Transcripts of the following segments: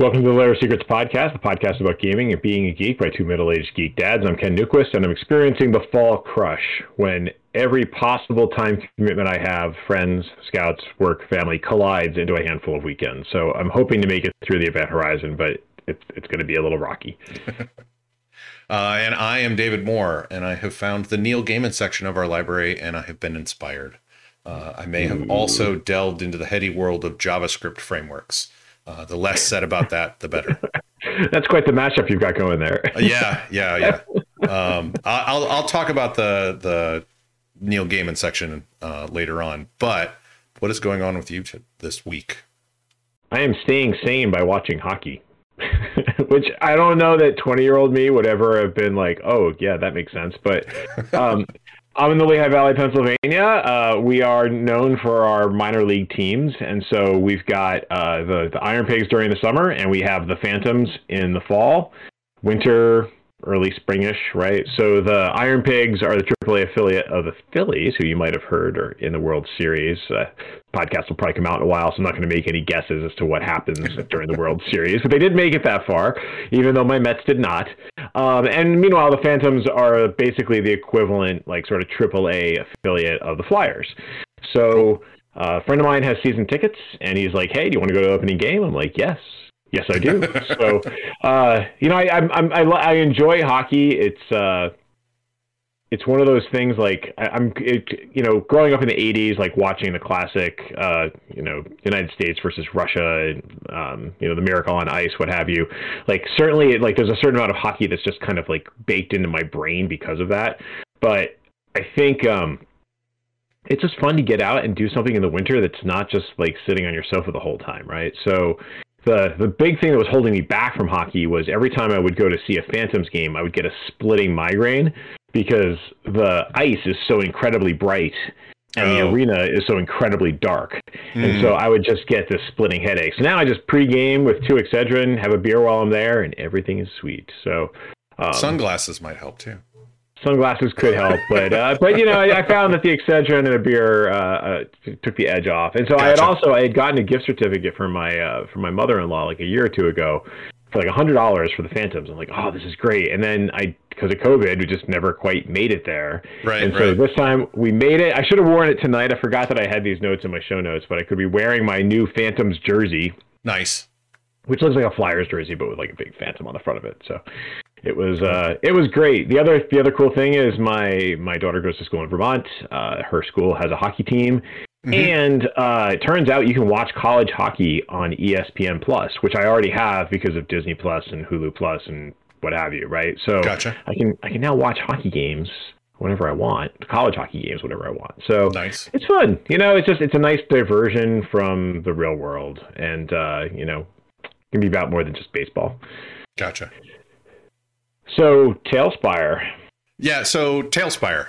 Welcome to the Layer of Secrets podcast, the podcast about gaming and being a geek by two middle-aged geek dads. I'm Ken Newquist, and I'm experiencing the fall crush when every possible time commitment I have, friends, scouts, work, family, collides into a handful of weekends. So I'm hoping to make it through the event horizon, but it's it's going to be a little rocky. Uh, and I am David Moore, and I have found the Neil Gaiman section of our library, and I have been inspired. Uh, I may have also delved into the heady world of JavaScript frameworks. Uh, the less said about that, the better. That's quite the mashup you've got going there. Uh, yeah, yeah, yeah. Um, I'll I'll talk about the the Neil Gaiman section uh, later on. But what is going on with you t- this week? I am staying sane by watching hockey. Which I don't know that 20 year old me would ever have been like, oh, yeah, that makes sense. But um, I'm in the Lehigh Valley, Pennsylvania. Uh, we are known for our minor league teams, and so we've got uh, the the Iron Pigs during the summer, and we have the Phantoms in the fall. Winter early springish, right? So the Iron Pigs are the AAA affiliate of the Phillies, who you might have heard are in the World Series. Uh, podcast will probably come out in a while, so I'm not going to make any guesses as to what happens during the World Series. But they did make it that far, even though my Mets did not. Um, and meanwhile, the Phantoms are basically the equivalent, like sort of AAA affiliate of the Flyers. So. Uh, a friend of mine has season tickets, and he's like, "Hey, do you want to go to opening game?" I'm like, "Yes." Yes, I do. so, uh, you know, I, I, I, I enjoy hockey. It's, uh, it's one of those things like I, am you know, growing up in the '80s, like watching the classic, uh, you know, United States versus Russia, um, you know, the Miracle on Ice, what have you. Like, certainly, like there's a certain amount of hockey that's just kind of like baked into my brain because of that. But I think um, it's just fun to get out and do something in the winter that's not just like sitting on your sofa the whole time, right? So the the big thing that was holding me back from hockey was every time I would go to see a Phantoms game, I would get a splitting migraine because the ice is so incredibly bright and oh. the arena is so incredibly dark. Mm. And so I would just get this splitting headache. So now I just pregame with two Excedrin, have a beer while I'm there, and everything is sweet. So um, sunglasses might help too sunglasses could help, but uh, but you know I, I, found that the Excedrin and a beer uh, uh, took the edge off, and so gotcha. I had also I had gotten a gift certificate from my uh, from my mother in law like a year or two ago for like a hundred dollars for the Phantoms. I'm like, oh, this is great, and then I because of COVID, we just never quite made it there. Right. And so right. this time we made it. I should have worn it tonight. I forgot that I had these notes in my show notes, but I could be wearing my new Phantoms jersey. Nice which looks like a Flyers jersey, but with like a big phantom on the front of it. So it was uh, it was great. The other the other cool thing is my my daughter goes to school in Vermont. Uh, her school has a hockey team, mm-hmm. and uh, it turns out you can watch college hockey on ESPN Plus, which I already have because of Disney Plus and Hulu Plus and what have you. Right, so gotcha. I can I can now watch hockey games whenever I want, college hockey games whenever I want. So nice. It's fun. You know, it's just it's a nice diversion from the real world, and uh, you know, it can be about more than just baseball. Gotcha. So Talespire. Yeah, so Talespire.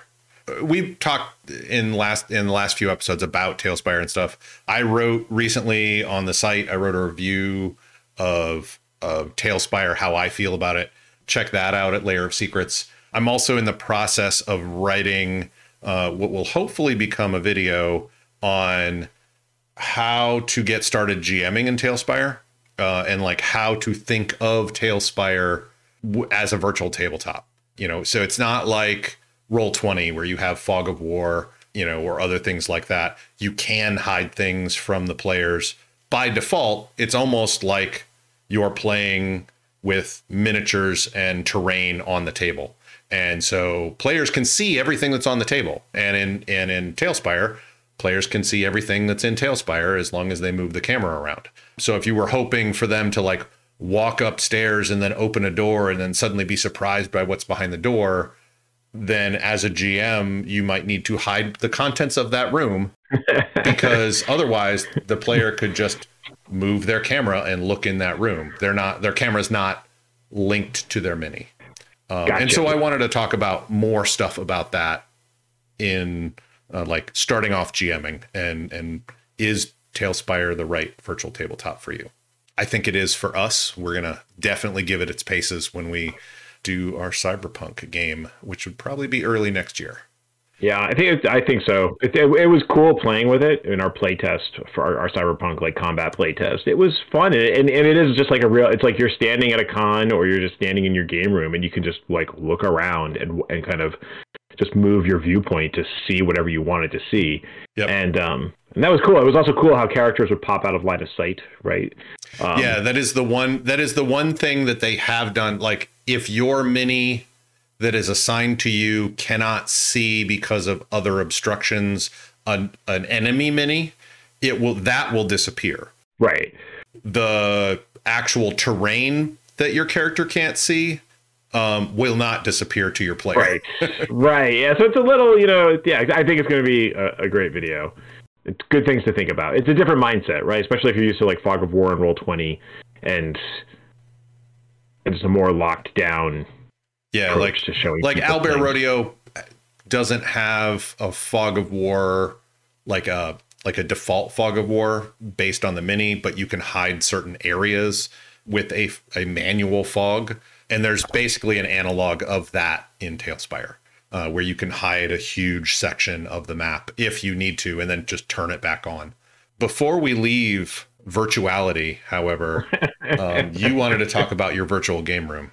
We've talked in last in the last few episodes about Talespire and stuff. I wrote recently on the site. I wrote a review of of Talespire, how I feel about it. Check that out at Layer of Secrets. I'm also in the process of writing uh, what will hopefully become a video on how to get started GMing in Talespire uh, and like how to think of As a virtual tabletop. You know, so it's not like Roll Twenty where you have Fog of War, you know, or other things like that. You can hide things from the players by default. It's almost like you're playing with miniatures and terrain on the table. And so players can see everything that's on the table. And in and in Talespire, players can see everything that's in Talespire as long as they move the camera around. So if you were hoping for them to like walk upstairs and then open a door and then suddenly be surprised by what's behind the door, then as a GM, you might need to hide the contents of that room because otherwise the player could just move their camera and look in that room. They're not their camera's not linked to their mini. Um, gotcha. And so I wanted to talk about more stuff about that in uh, like starting off GMing and and is Talespire the right virtual tabletop for you? I think it is for us. We're gonna definitely give it its paces when we do our cyberpunk game, which would probably be early next year. Yeah, I think it, I think so. It, it, it, was cool playing with it in our playtest for our, our, cyberpunk like combat playtest. It was fun, and, and, and it is just like a real. It's like you're standing at a con, or you're just standing in your game room, and you can just like look around and and kind of just move your viewpoint to see whatever you wanted to see. Yep. And um, and that was cool. It was also cool how characters would pop out of line of sight, right? Um, yeah, that is the one. That is the one thing that they have done. Like if your mini that is assigned to you cannot see because of other obstructions an, an enemy mini, it will that will disappear. Right. The actual terrain that your character can't see um, will not disappear to your player. Right. right. Yeah. So it's a little, you know, yeah. I think it's going to be a, a, great video. It's good things to think about. It's a different mindset, right? Especially if you're used to like Fog of War and Roll Twenty, and it's a more locked down. Yeah, like to showing like Owlbear things. Rodeo doesn't have a Fog of War like a like a default Fog of War based on the mini, but you can hide certain areas with a a manual fog and there's basically an analog of that in Talespire, uh, where you can hide a huge section of the map if you need to, and then just turn it back on. Before we leave virtuality, however, um, you wanted to talk about your virtual game room.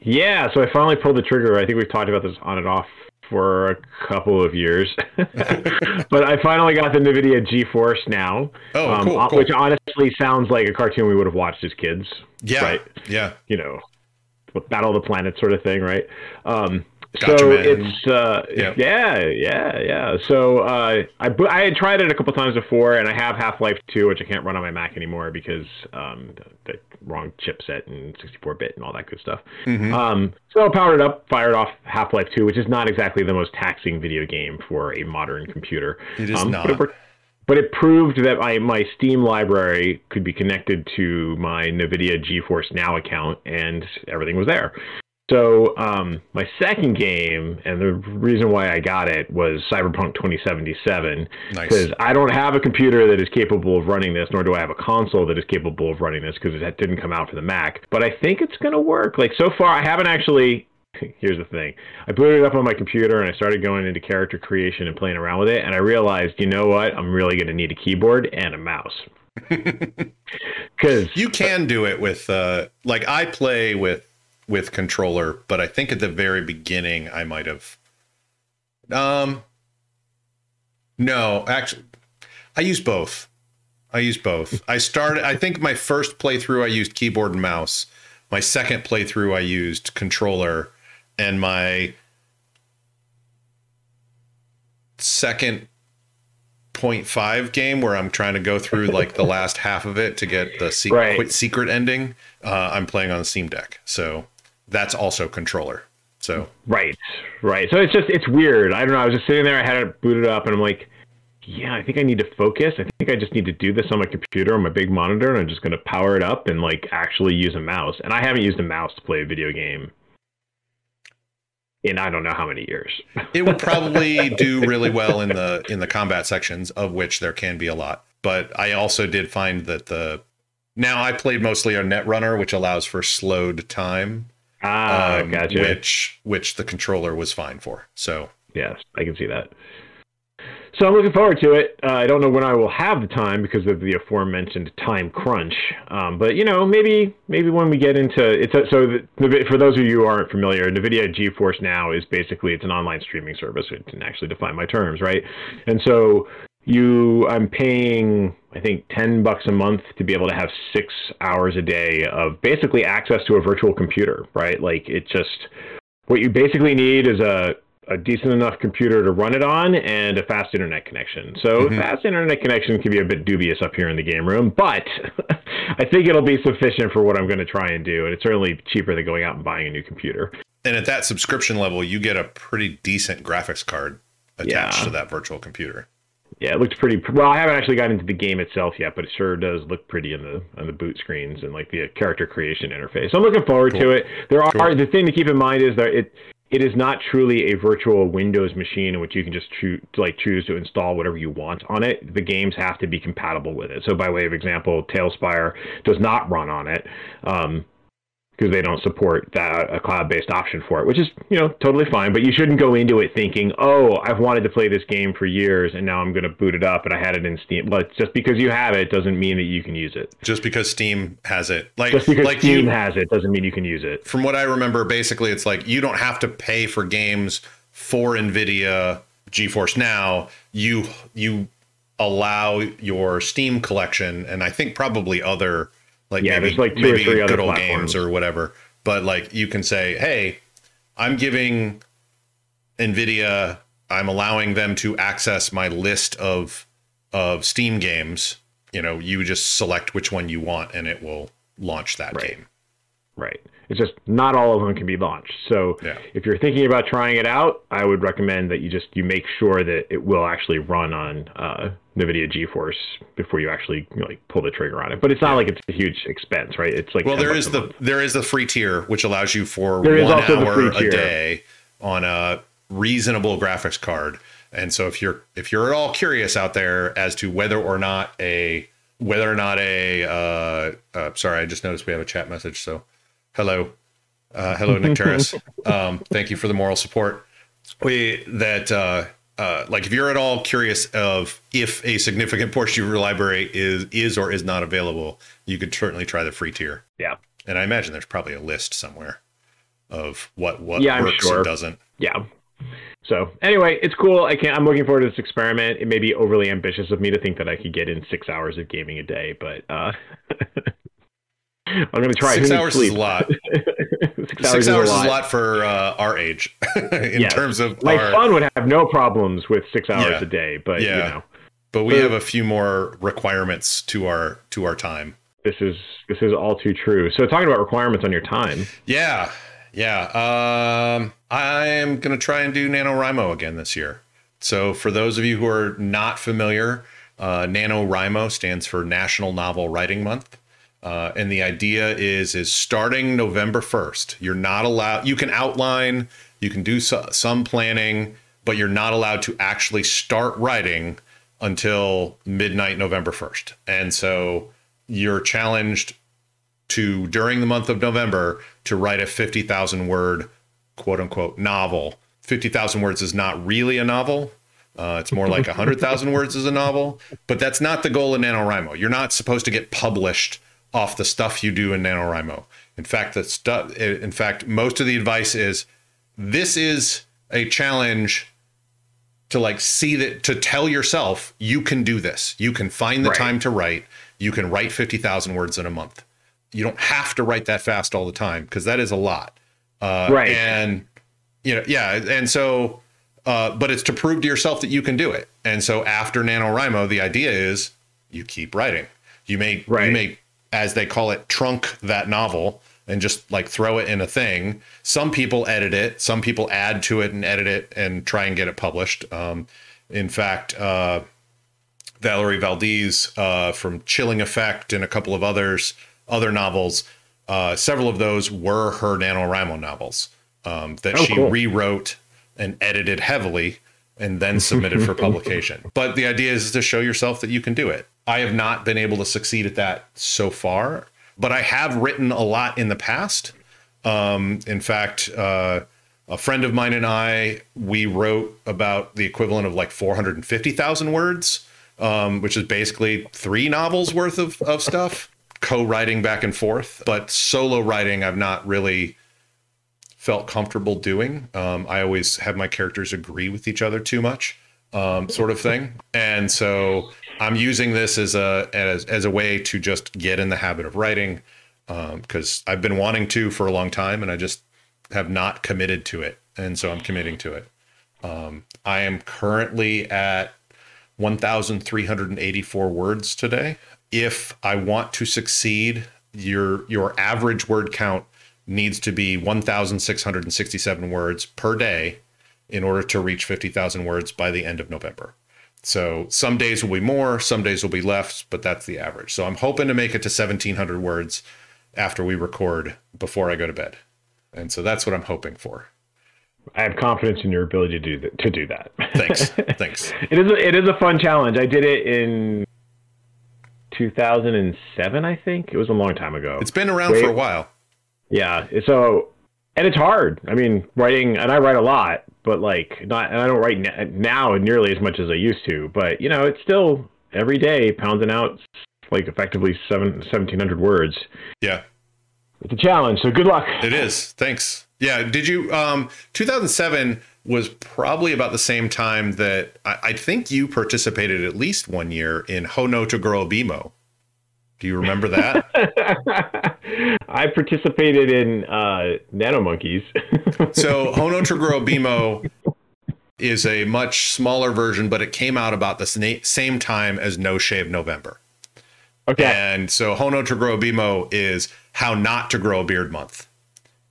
Yeah, so I finally pulled the trigger. I think we've talked about this on and off for a couple of years, but I finally got the NVIDIA GeForce now. Oh, um, cool, cool. Which honestly sounds like a cartoon we would have watched as kids. Yeah, right? yeah. You know, Battle of the Planet sort of thing, right? Um, gotcha, so man. it's uh, yeah. yeah, yeah, yeah. So uh, I I had tried it a couple times before, and I have Half Life Two, which I can't run on my Mac anymore because um, the, the wrong chipset and 64 bit and all that good stuff. Mm-hmm. Um, so I powered it up, fired off Half Life Two, which is not exactly the most taxing video game for a modern computer. It is um, not but it proved that my, my Steam library could be connected to my NVIDIA GeForce Now account, and everything was there. So um, my second game, and the reason why I got it was Cyberpunk 2077, because nice. I don't have a computer that is capable of running this, nor do I have a console that is capable of running this, because it didn't come out for the Mac. But I think it's going to work. Like so far, I haven't actually here's the thing. I booted it up on my computer and I started going into character creation and playing around with it. And I realized, you know what? I'm really going to need a keyboard and a mouse. Because you can do it with, uh, like, I play with with controller, but I think at the very beginning I might have. Um. No, actually, I use both. I use both. I started. I think my first playthrough I used keyboard and mouse. My second playthrough I used controller and my second 0.5 game where I'm trying to go through like the last half of it to get the secret, right. secret ending, uh, I'm playing on the Steam Deck. So that's also controller. So right, right. So it's just it's weird. I don't know. I was just sitting there. I had it booted up, and I'm like, yeah, I think I need to focus. I think I just need to do this on my computer on my big monitor, and I'm just going to power it up and like actually use a mouse. And I haven't used a mouse to play a video game in I don't know how many years. it would probably do really well in the in the combat sections, of which there can be a lot. But I also did find that the now I played mostly on Netrunner, which allows for slowed time. Ah, um, gotcha. Which which the controller was fine for. So yes, I can see that. So I'm looking forward to it. Uh, I don't know when I will have the time because of the aforementioned time crunch. Um, but you know, maybe maybe when we get into it's a, so the, for those of you who aren't familiar, NVIDIA GeForce Now is basically it's an online streaming service. It didn't actually define my terms, right? And so you, I'm paying I think ten bucks a month to be able to have six hours a day of basically access to a virtual computer, right? Like it just what you basically need is a a decent enough computer to run it on and a fast internet connection. So mm-hmm. fast internet connection can be a bit dubious up here in the game room, but I think it'll be sufficient for what I'm going to try and do, and it's certainly cheaper than going out and buying a new computer. And at that subscription level, you get a pretty decent graphics card attached yeah. to that virtual computer. Yeah, it looked pretty. Well, I haven't actually gotten into the game itself yet, but it sure does look pretty in the on the boot screens and like the character creation interface. So I'm looking forward cool. to it. There are cool. the thing to keep in mind is that it it is not truly a virtual Windows machine in which you can just choose like choose to install whatever you want on it. The games have to be compatible with it. So by way of example, Talespire does not run on it. Um, because they don't support that a cloud-based option for it, which is you know totally fine. But you shouldn't go into it thinking, oh, I've wanted to play this game for years, and now I'm going to boot it up, and I had it in Steam. But just because you have it doesn't mean that you can use it. Just because Steam has it, like Just because like Steam you, has it doesn't mean you can use it. from what I remember, basically it's like you don't have to pay for games for NVIDIA GeForce Now. You you allow your Steam collection, and I think probably other like Yeah, maybe, there's like two or maybe three other good old platforms. games or whatever. But like you can say, hey, I'm giving NVIDIA, I'm allowing them to access my list of of Steam games. You know, you just select which one you want, and it will launch that Right. game. Right. It's just not all of them can be launched. So Yeah. if you're thinking about trying it out, I would recommend that you just you make sure that it will actually run on uh, NVIDIA GeForce before you actually you know, like pull the trigger on it. But it's not like it's a huge expense, right? It's like Well, 10 there is the month. there is the free tier, which allows you for There one hour a day on a reasonable graphics card. And so if you're if you're at all curious out there as to whether or not a whether or not a uh, uh sorry, I just noticed we have a chat message. So hello, uh, hello Nick Terrace. um, thank you for the moral support. We that uh, uh, like if you're at all curious of if a significant portion of your library is is or is not available, you could certainly try the free tier. yeah. And I imagine there's probably a list somewhere of what what Yeah, works sure. and doesn't. Yeah. So anyway, it's cool. I can not I'm looking forward to this experiment. It may be overly ambitious of me to think that I could get in six hours of gaming a day, but uh, I'm going to try. Six hours is a lot. six, Six hours is a lot. for uh, our age in Yeah. terms of My our. son would have no problems with six hours Yeah. a day, but Yeah. you know, But we have a few more requirements to our to our time. this is this is all too true. So talking about requirements on your time, Yeah, yeah. Um, I'm gonna try and do NaNoWriMo again this year. So for those of you who are not familiar, uh, NaNoWriMo stands for National Novel Writing Month. Uh, and the idea is is starting November 1st. You're not allowed. You can outline, you can do so, some planning, but you're not allowed to actually start writing until midnight November 1st. And so you're challenged to during the month of November to write a 50,000 word quote unquote novel. 50,000 words is not really a novel. Uh, it's more like 100,000 words is a novel, but that's not the goal of NaNoWriMo. You're not supposed to get published off the stuff you do in NaNoWriMo. In fact, the stuff in fact most of the advice is this is a challenge to like see that to tell yourself you can do this. You can find the Right. time to write. You can write 50,000 words in a month. You don't have to write that fast all the time because that is a lot. Uh, Right. And you know, yeah, and so uh, but it's to prove to yourself that you can do it. And so after NaNoWriMo, the idea is you keep writing. You may Right. you may as they call it trunk that novel and just like throw it in a thing. Some people edit it, some people add to it and edit it and try and get it published. Um, in fact, uh, Valerie Valdes uh, from Chilling Effect and a couple of others, other novels, uh, several of those were her NaNoWriMo novels um, that Oh, she cool. rewrote and edited heavily and then submitted for publication. But the idea is to show yourself that you can do it. I have not been able to succeed at that so far, but I have written a lot in the past. Um, in fact, uh, a friend of mine and I, we wrote about the equivalent of like 450,000 words, um, which is basically three novels worth of, of stuff, co writing back and forth. But solo writing, I've not really felt comfortable doing. Um, I always have my characters agree with each other too much, um, sort of thing. And so I'm using this as a as, as a way to just get in the habit of writing because I've been wanting to for a long time, and I just have not committed to it. And so I'm committing to it. Um, I am currently at 1,384 words today. If I want to succeed, your your average word count needs to be 1,667 words per day in order to reach 50,000 words by the end of November. So some days will be more, some days will be less, but that's the average. So I'm hoping to make it to 1,700 words after we record before I go to bed. And so that's what I'm hoping for. I have confidence in your ability to do that. To do that. Thanks. Thanks. it is a, it is a fun challenge. I did it in 2007, I think. It was a long time ago. It's been around Wait. for a while. Yeah. So, and it's hard. I mean, writing, and I write a lot, but like not, and I don't write now nearly as much as I used to. But you know, it's still every day pounding out like effectively seven, 1700 words. Yeah. It's a challenge. So good luck. It is. Thanks. Yeah. Did you? Um, 2007 was probably about the same time that I, I think you participated at least one year in Hono to Grow Bimo. Do you remember that? I participated in uh, Nano Monkeys. so Hono to Grow Bimo is a much smaller version, but it came out about the same time as No Shave November. Okay. And so Hono to Grow Bimo is how not to grow a beard month.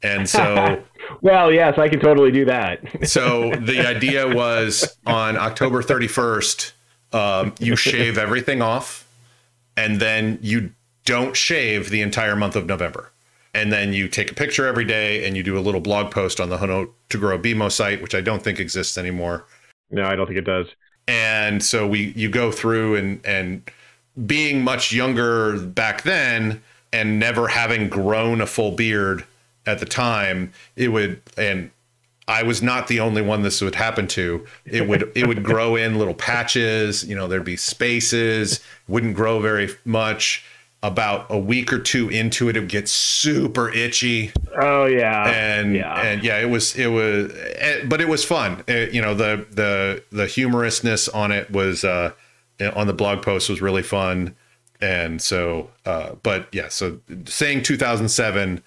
And so Well, yes, I can totally do that. so the idea was on October 31st, um, you shave everything off and then you don't shave the entire month of November. And then you take a picture every day and you do a little blog post on the Hono to Grow Bimo site, which I don't think exists anymore. No, I don't think it does. And so we you go through and and being much younger back then and never having grown a full beard at the time, it would and I was not the only one this would happen to. It would it would grow in little patches, you know, there'd be spaces, wouldn't grow very much. About a week or two into it, it would get super itchy. Oh yeah, and yeah. and yeah, it was it was, eh, but it was fun. It, you know, the the the humorousness on it was uh, on the blog post was really fun, and so, uh, but yeah, so saying 2007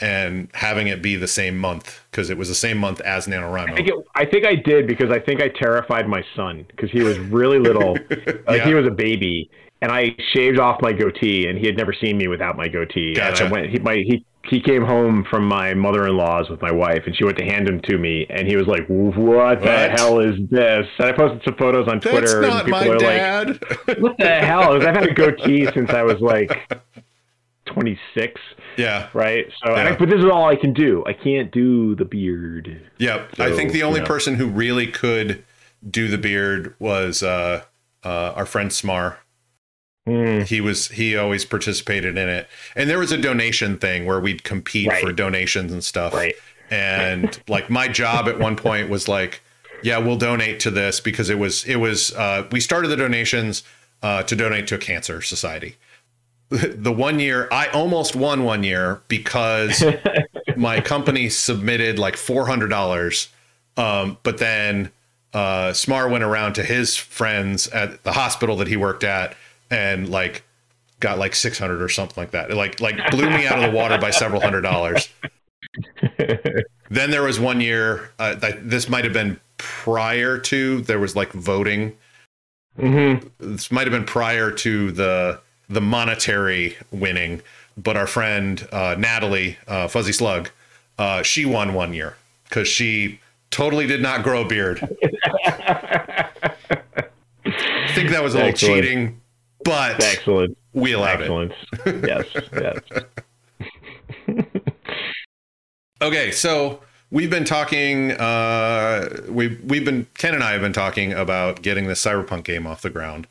and having it be the same month because it was the same month as NaNoWriMo. I think, it, I think I did because I think I terrified my son because he was really little. like he was a baby, and I shaved off my goatee, and he had never seen me without my goatee. Gotcha. And I went, he, my, he he came home from my mother-in-law's with my wife and she went to hand him to me and he was like what, what? the hell is this and i posted some photos on twitter That's and people my are dad. like what the hell i've had a goatee since i was like 26 yeah right so yeah. I, but this is all i can do i can't do the beard Yep. so, i think the only you know. person who really could do the beard was uh, uh, our friend smar Mm. He was he always participated in it, and there was a donation thing where we'd compete right. for donations and stuff. Right. And like my job at one point was like, yeah, we'll donate to this because it was it was uh, we started the donations uh, to donate to a cancer society. The one year I almost won one year because my company submitted like four hundred dollars, um, but then uh, Smar went around to his friends at the hospital that he worked at and like got like 600 or something like that. It like like blew me out of the water by several hundred dollars. then there was one year uh, that this might have been prior to there was like voting. Mm-hmm. This might have been prior to the the monetary winning, but our friend uh, Natalie uh, Fuzzy Slug, uh, she won one year because she totally did not grow a beard. I think that was a little Excellent. cheating, but excellent. We allowed excellent. it. yes, yes. okay, so we've been talking. Uh, we've we've been Ken and I have been talking about getting the cyberpunk game off the ground,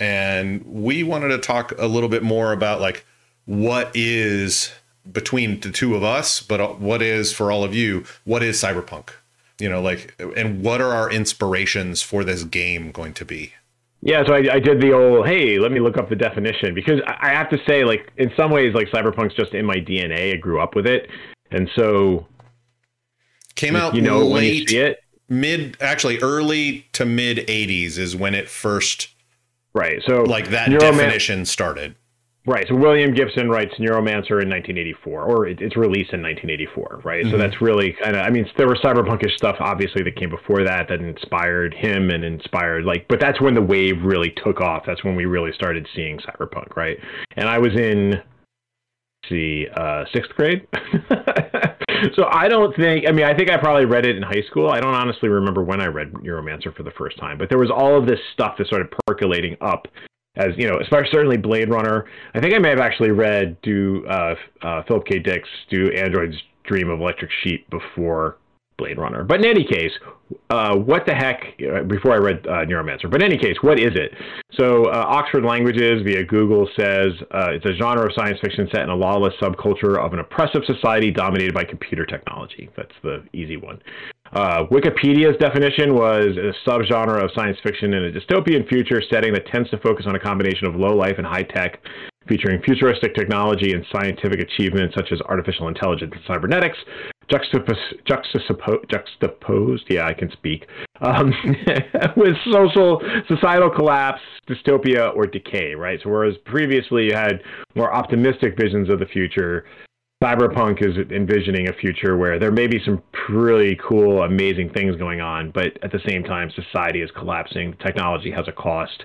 and we wanted to talk a little bit more about like what is between the two of us, but uh, what is for all of you, what is cyberpunk? You know, like, and what are our inspirations for this game going to be? Yeah, so I, I, did the old hey, let me look up the definition because I have to say, like in some ways, like cyberpunk's just in my DNA. I grew up with it, and so came out you know late, when you see it mid actually early to mid 80s is when it first right so like that Neuroman- definition started Right. So William Gibson writes Neuromancer in 1984, or it, it's released in 1984, right? Mm-hmm. So that's really kind of, I mean, there was cyberpunkish stuff, obviously, that came before that that inspired him and inspired, like, but that's when the wave really took off. That's when we really started seeing cyberpunk, right? And I was in, see, uh, sixth grade. so I don't think, I mean, I think I probably read it in high school. I don't honestly remember when I read Neuromancer for the first time, but there was all of this stuff that started percolating up as you know, especially certainly Blade Runner. I think I may have actually read do uh, uh, Philip K. Dick's do Android's Dream of Electric Sheep before Blade Runner. But in any case, uh, what the heck? Before I read uh, Neuromancer, but in any case, what is it? So uh, Oxford Languages via Google says uh, it's a genre of science fiction set in a lawless subculture of an oppressive society dominated by computer technology. That's the easy one. Uh, Wikipedia's definition was a subgenre of science fiction in a dystopian future setting that tends to focus on a combination of low life and high tech, featuring futuristic technology and scientific achievements such as artificial intelligence and cybernetics, juxtapos- juxtaposed, juxtaposed, yeah, I can speak, um, with social, societal collapse, dystopia, or decay, right? So, whereas previously you had more optimistic visions of the future, Cyberpunk is envisioning a future where there may be some really cool, amazing things going on, but at the same time, society is collapsing. Technology has a cost,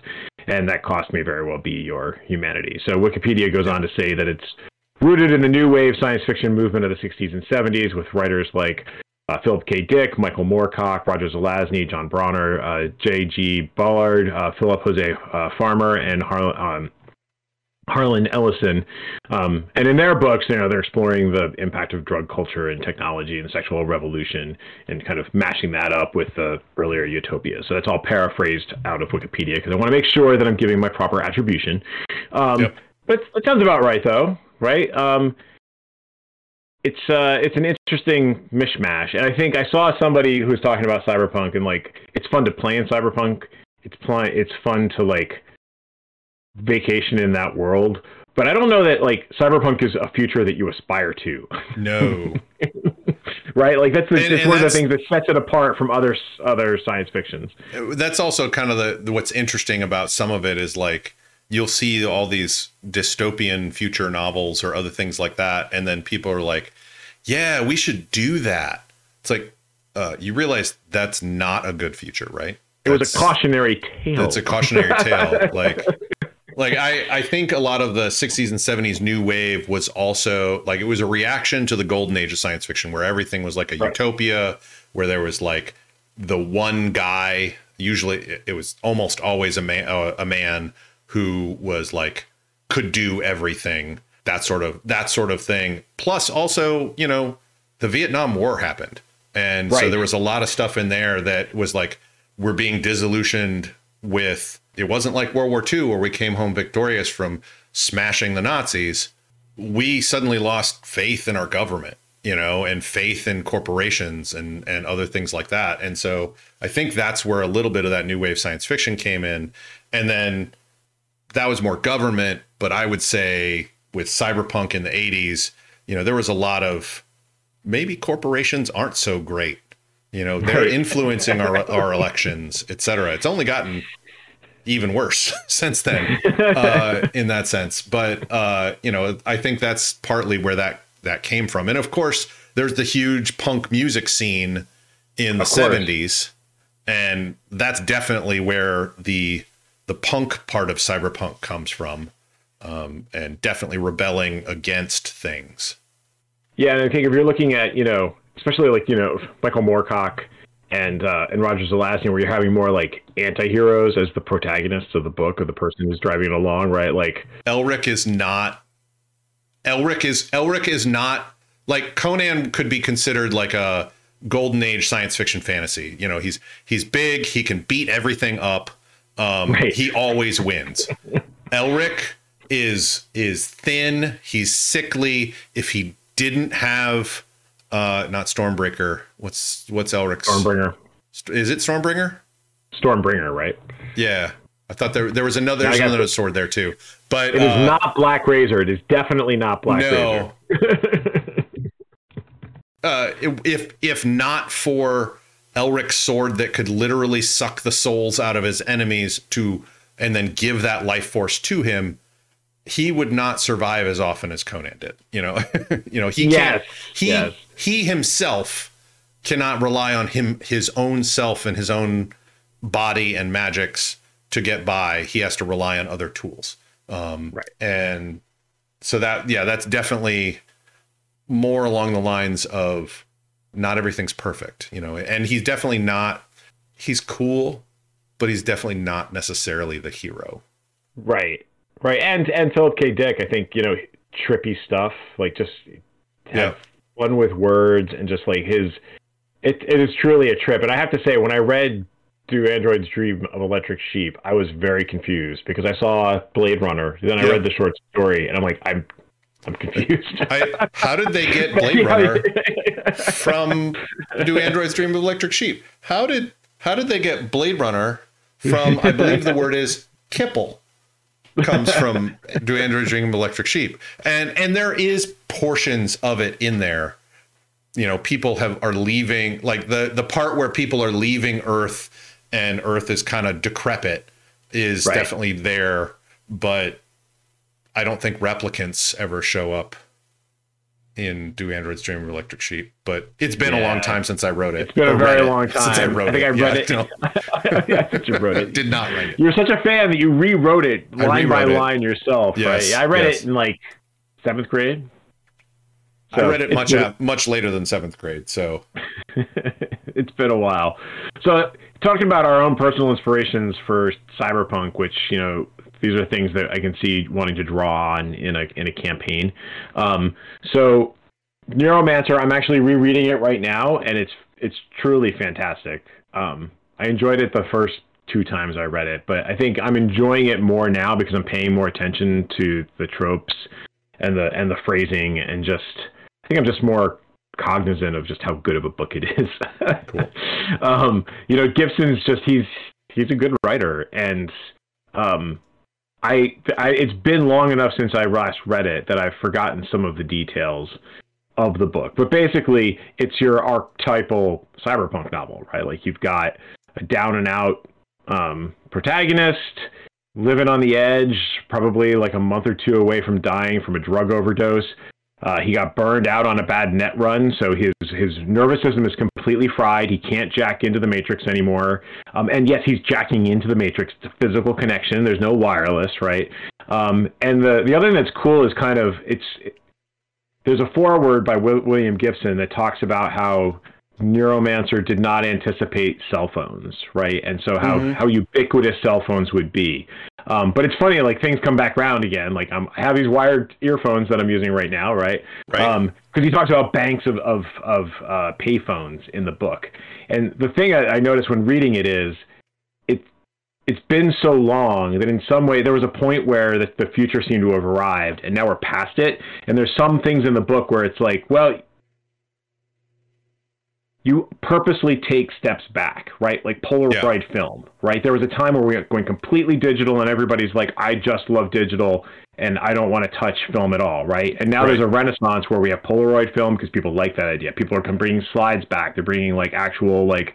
and that cost may very well be your humanity. So Wikipedia goes on to say that it's rooted in the new wave science fiction movement of the 60s and 70s with writers like uh, Philip K. Dick, Michael Moorcock, Roger Zelazny, John Brunner, uh, J.G. Ballard, uh, Philip Jose uh, Farmer, and Har- um, Harlan Ellison. Um, and in their books, you know, they're exploring the impact of drug culture and technology and the sexual revolution and kind of mashing that up with the earlier utopia. So that's all paraphrased out of Wikipedia because I want to make sure that I'm giving my proper attribution. Um, yep. But it sounds about right, though, right? Um, it's uh, it's an interesting mishmash, and I think I saw somebody who was talking about cyberpunk and like it's fun to play in cyberpunk. It's fun. It's fun to like vacation in that world. But I don't know that like cyberpunk is a future that you aspire to. No. right? Like that's, the, and, and one that's, of the things that sets it apart from other other science fictions. That's also kind of the what's interesting about some of it is like you'll see all these dystopian future novels or other things like that and then people are like, "Yeah, we should do that." It's like uh, you realize that's not a good future, right? It that's, was a cautionary tale. It's a cautionary tale. Like like I, I think a lot of the 60s and 70s new wave was also like it was a reaction to the golden age of science fiction where everything was like a right. utopia where there was like the one guy usually it was almost always a man uh, a man who was like could do everything that sort of that sort of thing plus also you know the Vietnam War happened and right. so there was a lot of stuff in there that was like we're being disillusioned with it wasn't like World War II where we came home victorious from smashing the Nazis. We suddenly lost faith in our government, you know, and faith in corporations and and other things like that. And so I think that's where a little bit of that new wave science fiction came in. And then that was more government, but I would say with cyberpunk in the 80s, you know, there was a lot of maybe corporations aren't so great. You know, they're influencing our our elections, et cetera. It's only gotten even worse since then uh, in that sense. But uh, you know, I think that's partly where that that came from. And of course, there's the huge punk music scene in the 70s, and that's definitely where the the punk part of cyberpunk comes from, um, and definitely rebelling against things. Yeah, and I think if you're looking at you know, especially like you know Michael Moorcock and uh, and Roger Zelazny, where you're having more like anti-heroes as the protagonists of the book or the person who's driving it along, right? Like Elric is not. Elric is Elric is not like Conan could be considered like a golden age science fiction fantasy. You know, he's he's big, he can beat everything up. Um, right. He always wins. Elric is is thin. He's sickly. If he didn't have uh, not Stormbreaker. What's what's Elric's? Stormbringer. Is it Stormbringer? Stormbringer, right? Yeah, I thought there there was another there's another sword there too. But it uh, is not Black Razor. It is definitely not Black no. Razor. uh, if if not for Elric's sword that could literally suck the souls out of his enemies to and then give that life force to him, he would not survive as often as Conan did. You know, you know he yes. can't. He yes he himself cannot rely on him his own self and his own body and magics to get by. He has to rely on other tools. Um, right. And so that yeah, that's definitely more along the lines of not everything's perfect, you know. And he's definitely not. He's cool, but he's definitely not necessarily the hero. Right. Right. And and Philip K. Dick, I think you know trippy stuff like just have yeah fun with words and just like his It, it is truly a trip. And I have to say, when I read Do Androids Dream of Electric Sheep, I was very confused because I saw Blade Runner. Then I Yeah. read the short story and I'm like, I'm I'm confused. I, how did they get Blade Runner from Do Androids Dream of Electric Sheep? How did how did they get Blade Runner from? I believe the word is kipple comes from Do Androids Dream of Electric Sheep, and and there is portions of it in there. You know, people have are leaving like the the part where people are leaving Earth and Earth is kind of decrepit is Right. definitely there, but I don't think replicants ever show up in Do Androids Dream of Electric Sheep, but it's been a long time since I wrote it. It's been a very read it. long Since I time. wrote I think it. I read Yeah, it. no, I thought you wrote it. did not write it. You're such a fan that you rewrote it I line by it. line yourself, Yes, right? I read yes. it in like seventh grade. I read it much been- af- much later than seventh grade. So it's been a while. So, talking about our own personal inspirations for cyberpunk, which you know these are things that I can see wanting to draw on in a in a campaign. Um, so, Neuromancer, I'm actually rereading it right now, and it's it's truly fantastic. Um, I enjoyed it the first two times I read it, but I think I'm enjoying it more now because I'm paying more attention to the tropes and the and the phrasing and just I think I'm just more cognizant of just how good of a book it is. Cool. um, you know, Gibson's just he's he's a good writer, and um, I, I it's been long enough since I last read it that I've forgotten some of the details of the book. But basically, it's your archetypal cyberpunk novel, right? Like you've got a down and out um, protagonist living on the edge, probably like a month or two away from dying from a drug overdose. Uh, he got burned out on a bad net run, so his his nervous system is completely fried. He can't jack into the matrix anymore. Um, and yes, he's jacking into the matrix. It's a physical connection. There's no wireless, right? Um, and the the other thing that's cool is kind of it's there's a foreword by Wi- William Gibson that talks about how Neuromancer did not anticipate cell phones, right? And so how, Mhm. how ubiquitous cell phones would be. Um, but it's funny, like things come back around again. Like I'm, I have these wired earphones that I'm using right now, right? Right. Because he talks about banks of of, of uh, payphones in the book, and the thing I, I noticed when reading it is, it it's been so long that in some way there was a point where the, the future seemed to have arrived, and now we're past it. And there's some things in the book where it's like, well, you purposely take steps back, right? Like Polaroid film, right? There was a time where we were going completely digital, and everybody's like, I just love digital and I don't want to touch film at all, right? And now Right. there's a renaissance where we have Polaroid film because people like that idea. People are bringing slides back. They're bringing like actual like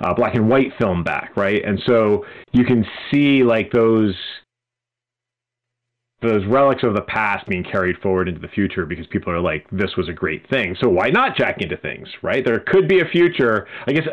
uh, black and white film back, right? And so you can see like those those relics of the past being carried forward into the future because people are like, this was a great thing. So why not jack into things, right? There could be a future. I guess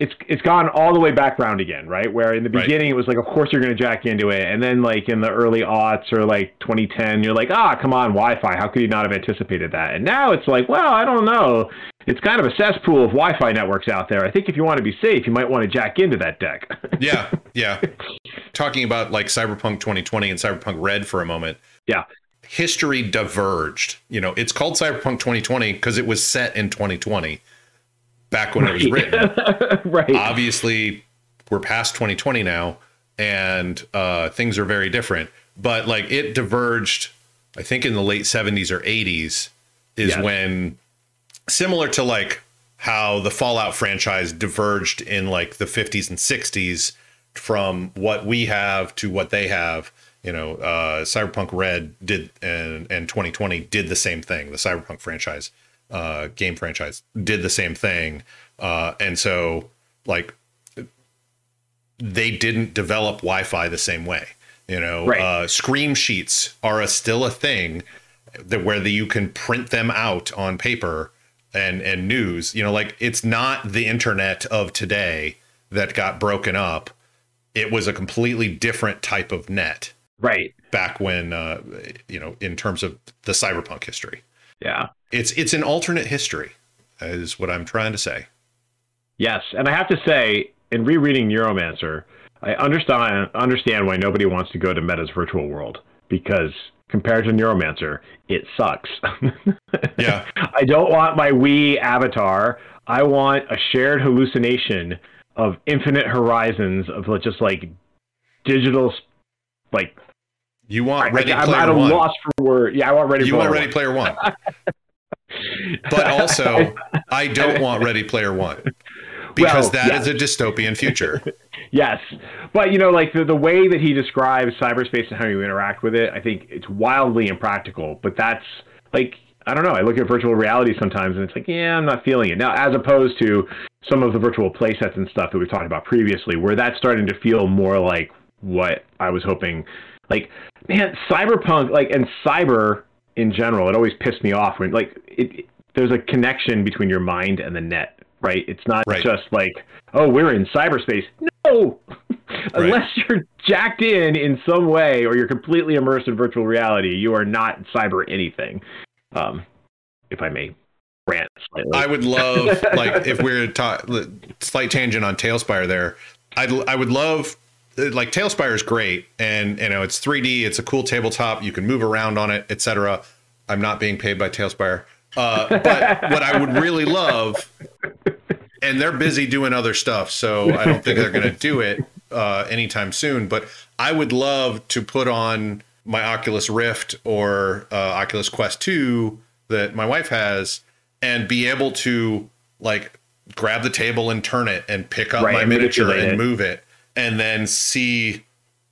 it's it's gone all the way back round again, right? Where in the Right. beginning it was like, of course you're going to jack into it, and then like in the early aughts or like 2010, you're like, ah, come on, Wi-Fi. How could you not have anticipated that? And now it's like, well, I don't know. It's kind of a cesspool of Wi-Fi networks out there. I think if you want to be safe, you might want to jack into that deck. yeah, yeah. Talking about like Cyberpunk 2020 and Cyberpunk Red for a moment. Yeah. History diverged. You know, it's called Cyberpunk 2020 because it was set in 2020, back when it was written. right. obviously we're past 2020 now and uh, things are very different but like it diverged i think in the late 70s or 80s is Yes. when similar to like how the fallout franchise diverged in like the 50s and 60s from what we have to what they have. You know uh cyberpunk red did and and 2020 did the same thing. The cyberpunk franchise uh game franchise did the same thing. Uh and so like they didn't develop wi-fi the same way you know? Right. uh scream sheets are a, still a thing that where the, you can print them out on paper and and news. You know like it's not the internet of today that got broken up. It was a completely different type of net right. back when uh you know in terms of the cyberpunk history. Yeah. it's it's an alternate history is what i'm trying to say. Yes, and I have to say, in rereading Neuromancer, I understand understand why nobody wants to go to Meta's virtual world because compared to Neuromancer, it sucks. Yeah. I don't want my Wii avatar. I want a shared hallucination of infinite horizons of just like digital, like You want Ready I, I'm at a One. loss for word. Yeah, I want Ready you Player want Ready One. Player One. But also, I don't want Ready Player One because Well, that is yeah. a dystopian future. Yes, but you know, like the, the way that he describes cyberspace and how you interact with it, I think it's wildly impractical. But that's like I don't know. I look at virtual reality sometimes, and it's like, yeah, I'm not feeling it now. As opposed to some of the virtual play sets and stuff that we've talked about previously, where that's starting to feel more like what I was hoping. Like, man, cyberpunk, like, and cyber in general, it always pissed me off when like it. There's a connection between your mind and the net, right? It's not Right. just like, oh, we're in cyberspace. No, unless you're jacked in in some way or you're completely immersed in virtual reality, you are not cyber anything. Um, if I may rant slightly. I would love, like, if we we're talk, slight tangent on Talespire there. I'd, I would love, like, Talespire is great, and you know it's 3D, it's a cool tabletop, you can move around on it, etc. I'm not being paid by Talespire, uh, but what I would really love, and they're busy doing other stuff, so I don't think they're going to do it uh, anytime soon. But I would love to put on my Oculus Rift or uh, Oculus Quest 2 that my wife has and be able to like grab the table and turn it and pick up Right, my and miniature and it. move it and then see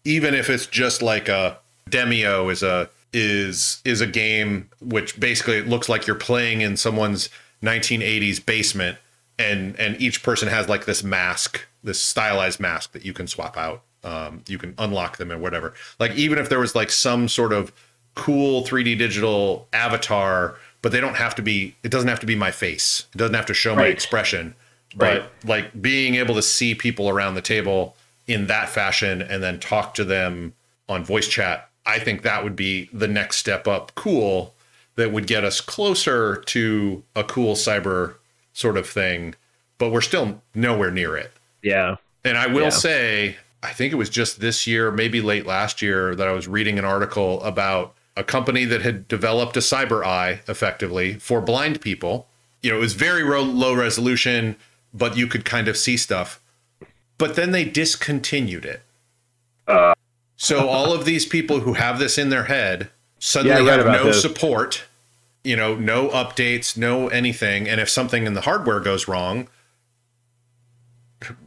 even if it's just like a Demeo is a is is a game which basically it looks like you're playing in someone's 1980s basement and and each person has like this mask this stylized mask that you can swap out um, you can unlock them and whatever. Like even if there was like some sort of cool 3d digital avatar but they don't have to be it doesn't have to be my face. It doesn't have to show my expression. But Right. like being able to see people around the table in that fashion and then talk to them on voice chat i think that would be the next step up cool that would get us closer to a cool cyber sort of thing but we're still nowhere near it yeah. and I will Yeah. say, I think it was just this year, maybe late last year, that I was reading an article about a company that had developed a cyber eye effectively for blind people. You know, it was very ro- low resolution, but you could kind of see stuff. But then they discontinued it. Uh. So all of these people who have this in their head suddenly Yeah, have no this. support, you know, no updates, no anything. And if something in the hardware goes wrong,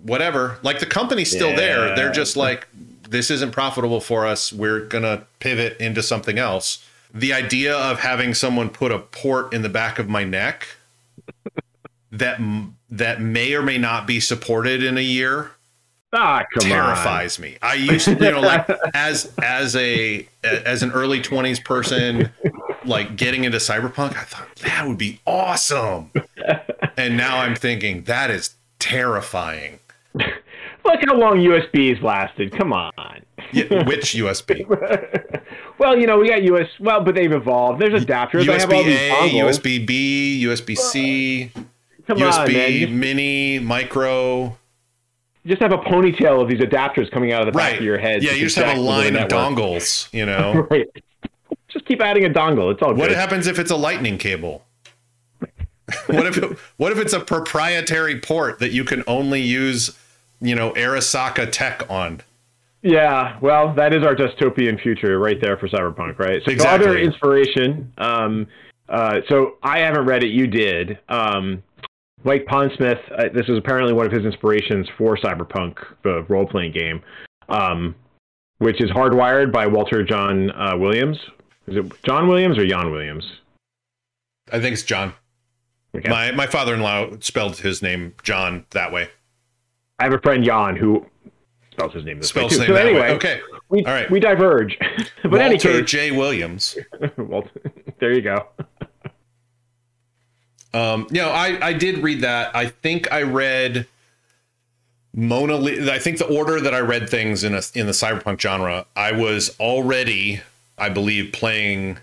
whatever. Like the company's still there. They're just like, this isn't profitable for us. We're gonna pivot into something else. The idea of having someone put a port in the back of my neck that that may or may not be supported in a year Ah, come terrifies me. I used to, you know, like as as a as an early twenties person, like getting into cyberpunk, I thought that would be awesome. And now I'm thinking that is terrifying. Look how long USBs lasted. Come on. Yeah, which USB? well, you know, we got US. Well, but they've evolved. There's adapters. I have all USB these A. USB B, USB C. USB You Mini, Micro. Just have a ponytail of these adapters coming out of the back of your head. Yeah, you just have a connect with the line of dongles. You know. Right. Just keep adding a dongle. It's all What good. happens if it's a lightning cable? what if what if it's a proprietary port that you can only use, you know, Arasaka tech on? Yeah, well, that is our dystopian future right there for cyberpunk, right? So Exactly. other inspiration. Um, uh, so I haven't read it. You did. Um, Mike Pondsmith. Uh, this is apparently one of his inspirations for cyberpunk, the role-playing game, um, which is Hardwired by Walter John uh, Williams. Is it John Williams or Jan Williams? I think it's John. Okay. My my father-in-law spelled his name John that way. I have a friend Jan who spells his name this Spells way his too. name So anyway, way. Okay. we All right. we diverge. but in any Walter case, J. Williams. Walter, there you go. Um, you know, I, I did read that. I think I read Mona Lisa. I think the order that I read things in a, in the cyberpunk genre, I was already, I believe, playing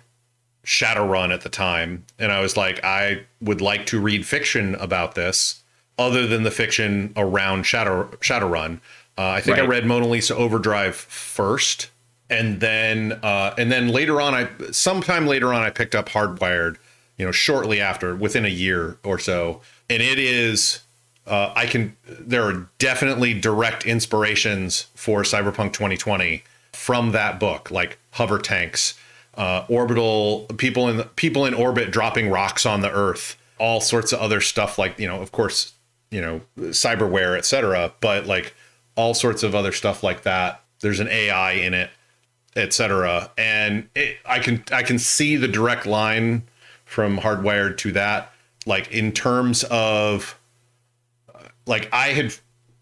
Shadowrun at the time, and I was like, I would like to read fiction about this, other than the fiction around Shadow Shadowrun. Uh, I think I read Mona Lisa Overdrive first, and then uh, and then later on, I sometime later on, I picked up Hardwired. You know, shortly after, within a year or so, and it is. Uh, I can. There are definitely direct inspirations for Cyberpunk 2020 from that book, like hover tanks, uh, orbital people in people in orbit dropping rocks on the Earth, all sorts of other stuff. Like you know, of course, you know, cyberware, etc. But like all sorts of other stuff like that. There's an AI in it etc. And it, I can I can see the direct line from Hardwired to that. Like in terms of like I had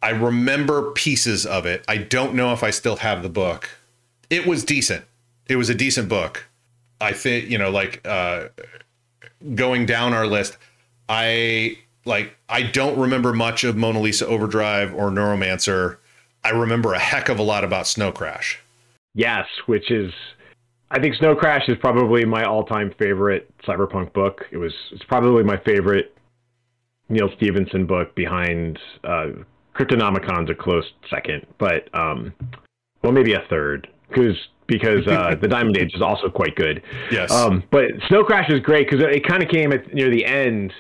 I remember pieces of it. I don't know if I still have the book. It was decent. It was a decent book. I think, you know, like uh going down our list, I like I don't remember much of Mona Lisa Overdrive or Neuromancer. I remember a heck of a lot about Snow Crash. Yes, which is I think Snow Crash is probably my all-time favorite cyberpunk book. It was it's probably my favorite Neal Stephenson book behind uh, Cryptonomicon's a close second, but um, well maybe a third because because uh, the Diamond Age is also quite good. Yes. Um, but Snow Crash is great because it, it kind of came at near the end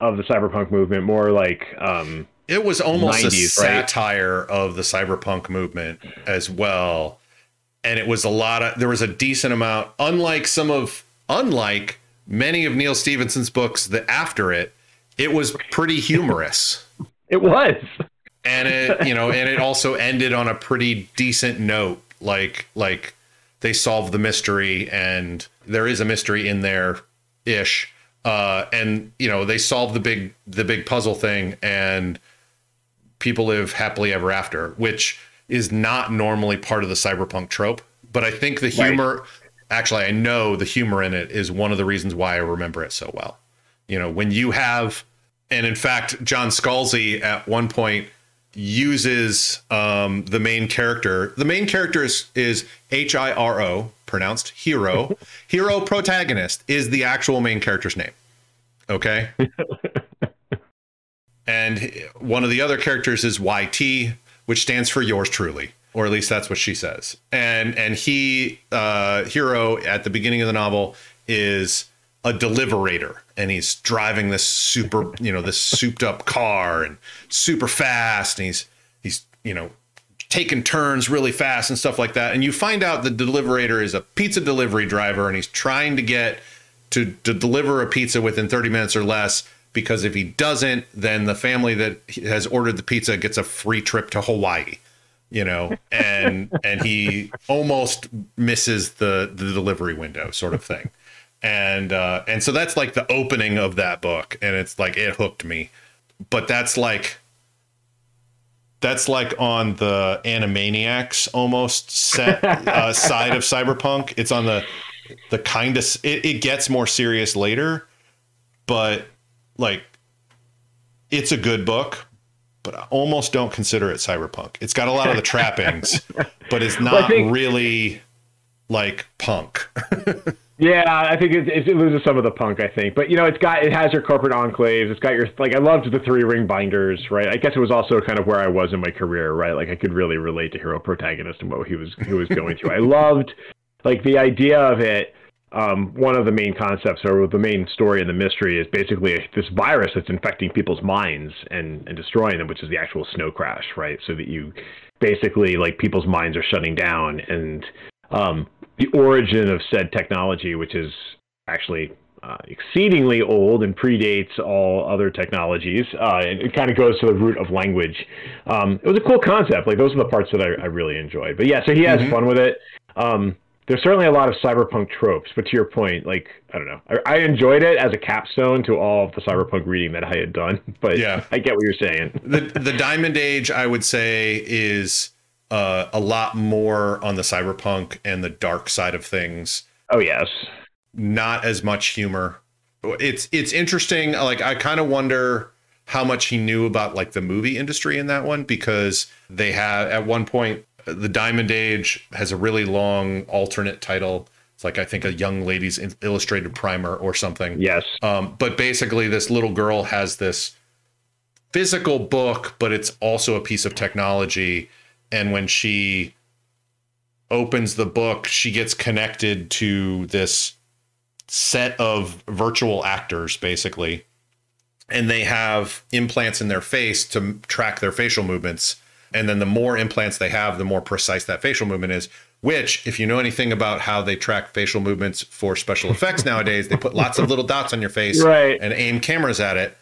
of the cyberpunk movement, more like um, it was almost 90s, a satire right? of the cyberpunk movement as well and it was a lot of there was a decent amount unlike some of unlike many of neal stephenson's books that after it it was pretty humorous. It was. And it you know and it also ended on a pretty decent note like like they solve the mystery and there is a mystery in there ish uh and you know they solve the big the big puzzle thing and people live happily ever after which is not normally part of the cyberpunk trope. But I think the humor, right. actually, I know the humor in it is one of the reasons why I remember it so well. You know, when you have, and in fact, John Scalzi at one point uses um, the main character. The main character is, is H I R O, pronounced hero. hero protagonist is the actual main character's name. Okay. and one of the other characters is YT, which stands for yours truly or at least that's what she says. And and he uh hero at the beginning of the novel is a deliverator and he's driving this super you know this souped up car and super fast and he's he's you know taking turns really fast and stuff like that. And you find out the deliverator is a pizza delivery driver and he's trying to get to, to deliver a pizza within 30 minutes or less because if he doesn't, then the family that has ordered the pizza gets a free trip to Hawaii. You know, and and he almost misses the the delivery window, sort of thing. And uh, and so that's like the opening of that book, and it's like it hooked me. But that's like that's like on the Animaniacs almost set uh, side of cyberpunk. It's on the the kind of it, it gets more serious later, but like it's a good book, but I almost don't consider it cyberpunk. It's got a lot of the trappings, but it's not well, think, really like punk. yeah, I think it, it, loses some of the punk. I think, but you know, it's got it has your corporate enclaves. It's got your like I loved the three ring binders, right? I guess it was also kind of where I was in my career, right? Like I could really relate to hero protagonist and what he was he was going through. I loved like the idea of it um, one of the main concepts or the main story in the mystery is basically this virus that's infecting people's minds and, and destroying them, which is the actual snow crash, right? So that you basically like people's minds are shutting down and um, the origin of said technology, which is actually uh, exceedingly old and predates all other technologies. Uh, it, it kind of goes to the root of language. Um, it was a cool concept. Like those are the parts that I, I really enjoyed. But yeah, so he has mm-hmm. fun with it. Um, there's certainly a lot of cyberpunk tropes, but to your point, like I don't know, I, I, enjoyed it as a capstone to all of the cyberpunk reading that I had done. But yeah, I get what you're saying. the the Diamond Age, I would say, is uh, a lot more on the cyberpunk and the dark side of things. Oh yes, not as much humor. It's it's interesting. Like I kind of wonder how much he knew about like the movie industry in that one because they have at one point the Diamond Age has a really long alternate title. It's like I think a young lady's illustrated primer or something. Yes. Um, but basically, this little girl has this physical book, but it's also a piece of technology. And when she opens the book, she gets connected to this set of virtual actors, basically, and they have implants in their face to track their facial movements. And then the more implants they have, the more precise that facial movement is. Which, if you know anything about how they track facial movements for special effects nowadays, they put lots of little dots on your face Right. and aim cameras at it.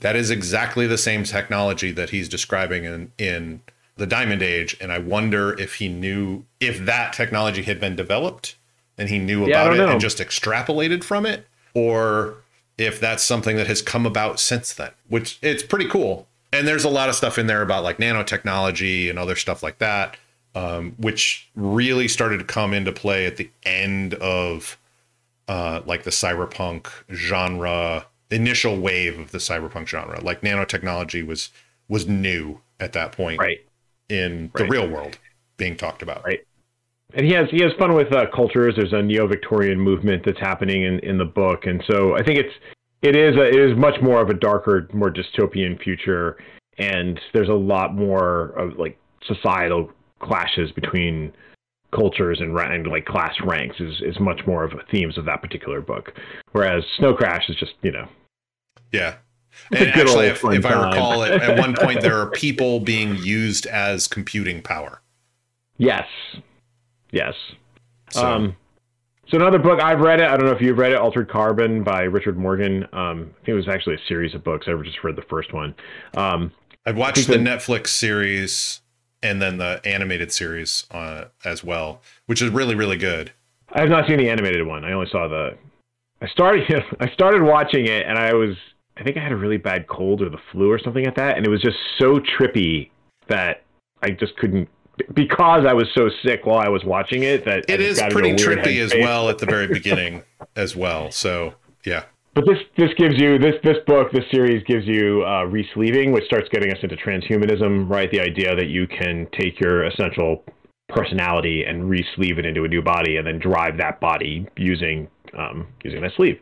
That is exactly the same technology that he's describing in in the Diamond Age, and I wonder if he knew if that technology had been developed and he knew Yeah, about it know. and just extrapolated from it, or if that's something that has come about since then. Which it's pretty cool. And there's a lot of stuff in there about like nanotechnology and other stuff like that, um, which really started to come into play at the end of uh, like the cyberpunk genre initial wave of the cyberpunk genre like nanotechnology was was new at that point Right. in Right. the real world being talked about Right. and he has he has fun with uh, cultures. There's a neo-Victorian movement that's happening in, in the book, and so I think it's it is a, it is much more of a darker, more dystopian future, and there's a lot more of like societal clashes between cultures and, and like class ranks is is much more of a themes of that particular book, whereas Snow Crash is just you know. Yeah. And actually if, if i recall at, at one point there are people being used as computing power. Yes, yes. so Um, so another book I've read it. I don't know if you've read it, Altered Carbon by Richard Morgan. Um, I think it was actually a series of books. I just read the first one. Um, i've watched the think netflix series and then the animated series uh, as well which is really really good I have not seen the animated one. I only saw the. I started. I started watching it, and I was. I think I had a really bad cold or the flu or something like that, and it was just so trippy that I just couldn't. Because I was so sick while I was watching it, that it is pretty trippy as well at the very beginning as well so yeah But this this gives you this this book this series gives you uh, resleeving, which starts getting us into transhumanism, right? The idea that you can take your essential personality and resleeve it into a new body, and then drive that body using um, using that sleeve.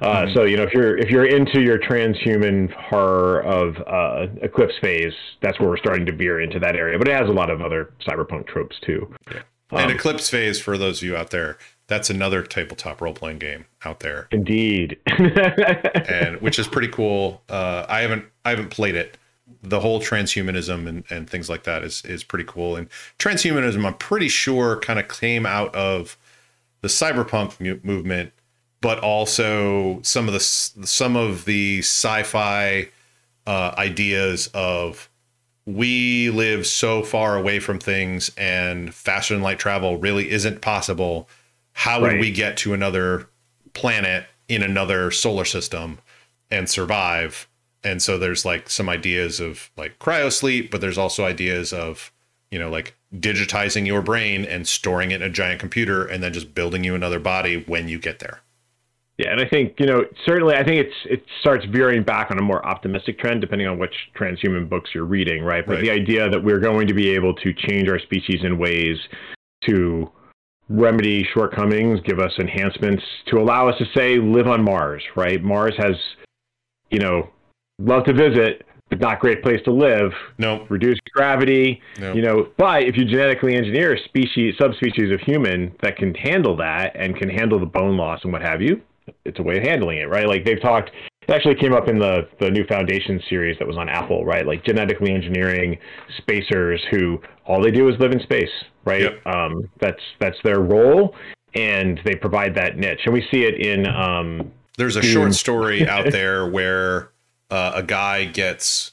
Uh, Mhm. So you know if you're if you're into your transhuman horror of uh, Eclipse phase, that's where we're starting to veer into that area. But it has a lot of other cyberpunk tropes too. and Um, eclipse phase for those of you out there that's another tabletop role-playing game out there Indeed. and which is pretty cool. Uh, I haven't I haven't played it. The whole transhumanism and, and things like that is is pretty cool. And transhumanism, I'm pretty sure, kind of came out of the cyberpunk mu- movement, but also some of the some of the sci-fi uh, ideas of we live so far away from things and faster than light travel really isn't possible. How would Right. we get to another planet in another solar system and survive? And so there's like some ideas of like cryosleep, but there's also ideas of, you know, like digitizing your brain and storing it in a giant computer and then just building you another body when you get there. Yeah, and I think you know certainly I think it's it starts veering back on a more optimistic trend depending on which transhuman books you're reading, right? But Right. the idea that we're going to be able to change our species in ways to remedy shortcomings, give us enhancements to allow us to say live on Mars, right? Mars has, you know, love to visit, not great place to live. No, Reduced gravity, no. you know but if you genetically engineer a species subspecies of human that can handle that and can handle the bone loss and what have you it's a way of handling it right like they've talked it actually came up in the the new foundation series that was on apple right like genetically engineering spacers who all they do is live in space right Yep. um that's that's their role and they provide that niche and we see it in um There's a short story out there where uh, a guy gets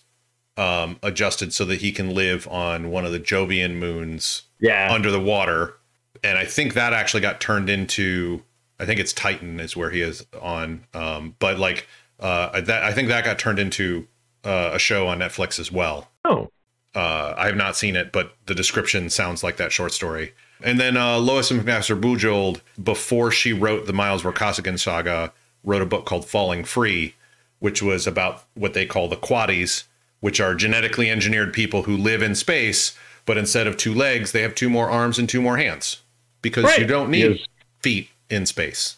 um, adjusted so that he can live on one of the Jovian moons yeah under the water, and I think that actually got turned into. I think it's Titan is where he is on, um, but like uh, that, I think that got turned into uh, a show on Netflix as well. oh Uh, I have not seen it, but the description sounds like that short story. And then uh, Lois McMaster Bujold, before she wrote the Miles Vorkosigan saga, wrote a book called Falling Free, which was about what they call the quaddies, which are genetically engineered people who live in space, but instead of two legs, they have two more arms and two more hands because Right. you don't need Yes. feet in space.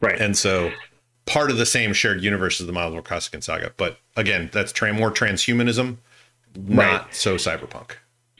right And so part of the same shared universe as the Miles Vorkosigan saga. But again, that's tra- more transhumanism, not Right. so cyberpunk.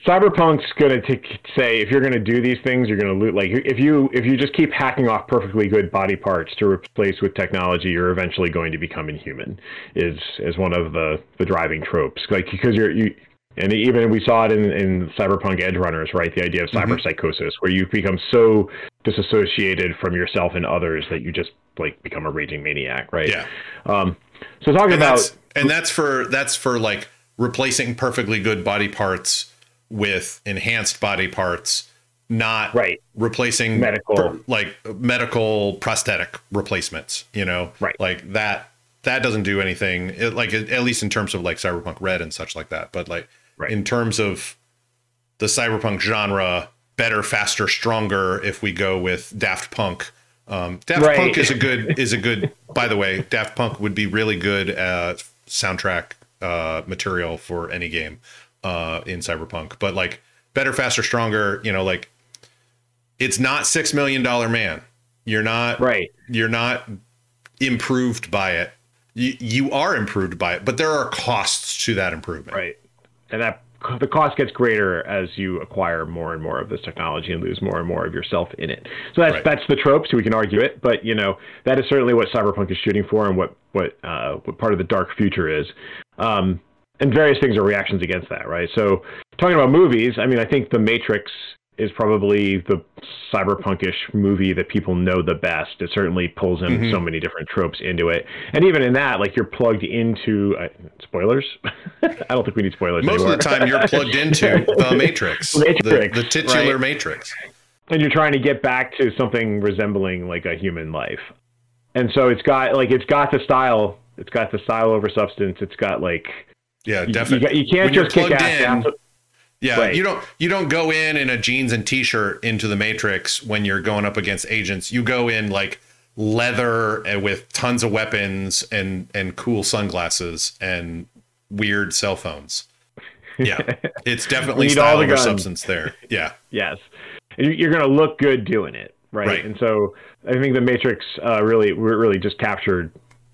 Cyberpunk's going to say if you're going to do these things, you're going to loot. Like if you if you just keep hacking off perfectly good body parts to replace with technology, you're eventually going to become inhuman. Is is one of the the driving tropes. Like because you're you. And even we saw it in, in Cyberpunk Edge Runners, right? The idea of cyber mm-hmm. psychosis, where you become so disassociated from yourself and others that you just like become a raging maniac, right? Yeah. Um, so talking and about that's, and that's for that's for like replacing perfectly good body parts with enhanced body parts, not right. replacing medical per, like medical prosthetic replacements. You know, right? Like that. That doesn't do anything. It, like at least in terms of like Cyberpunk Red and such like that. But like right. in terms of the cyberpunk genre, better, faster, stronger. If we go with Daft Punk. Um, Daft right. Punk is a good is a good. by the way, Daft Punk would be really good at soundtrack uh, material for any game uh, in Cyberpunk. But like better, faster, stronger. You know, like it's not six million dollar man. You're not right. You're not improved by it. You you are improved by it, but there are costs to that improvement. Right, and that the cost gets greater as you acquire more and more of this technology and lose more and more of yourself in it. So that's right. that's the trope. So we can argue it, but you know that is certainly what cyberpunk is shooting for, and what what uh, what part of the dark future is. Um, and various things are reactions against that, right? So talking about movies, I mean, I think The Matrix is probably the cyberpunkish movie that people know the best. It certainly pulls in mm-hmm. so many different tropes into it, and even in that, like you're plugged into uh, spoilers. I don't think we need spoilers. Most anymore. of the time, you're plugged into the Matrix, Matrix the, the titular right? Matrix, and you're trying to get back to something resembling like a human life. And so it's got like it's got the style. It's got the style over substance. It's got like yeah, definitely. You, you can't when just kick ass. In, yeah, right. you don't you don't go in in a jeans and t-shirt into the Matrix when you're going up against agents. You go in like leather and with tons of weapons and and cool sunglasses and weird cell phones. Yeah, it's definitely style over substance there. Yeah. yes, you're going to look good doing it, right? right? And so I think the Matrix uh, really really just captured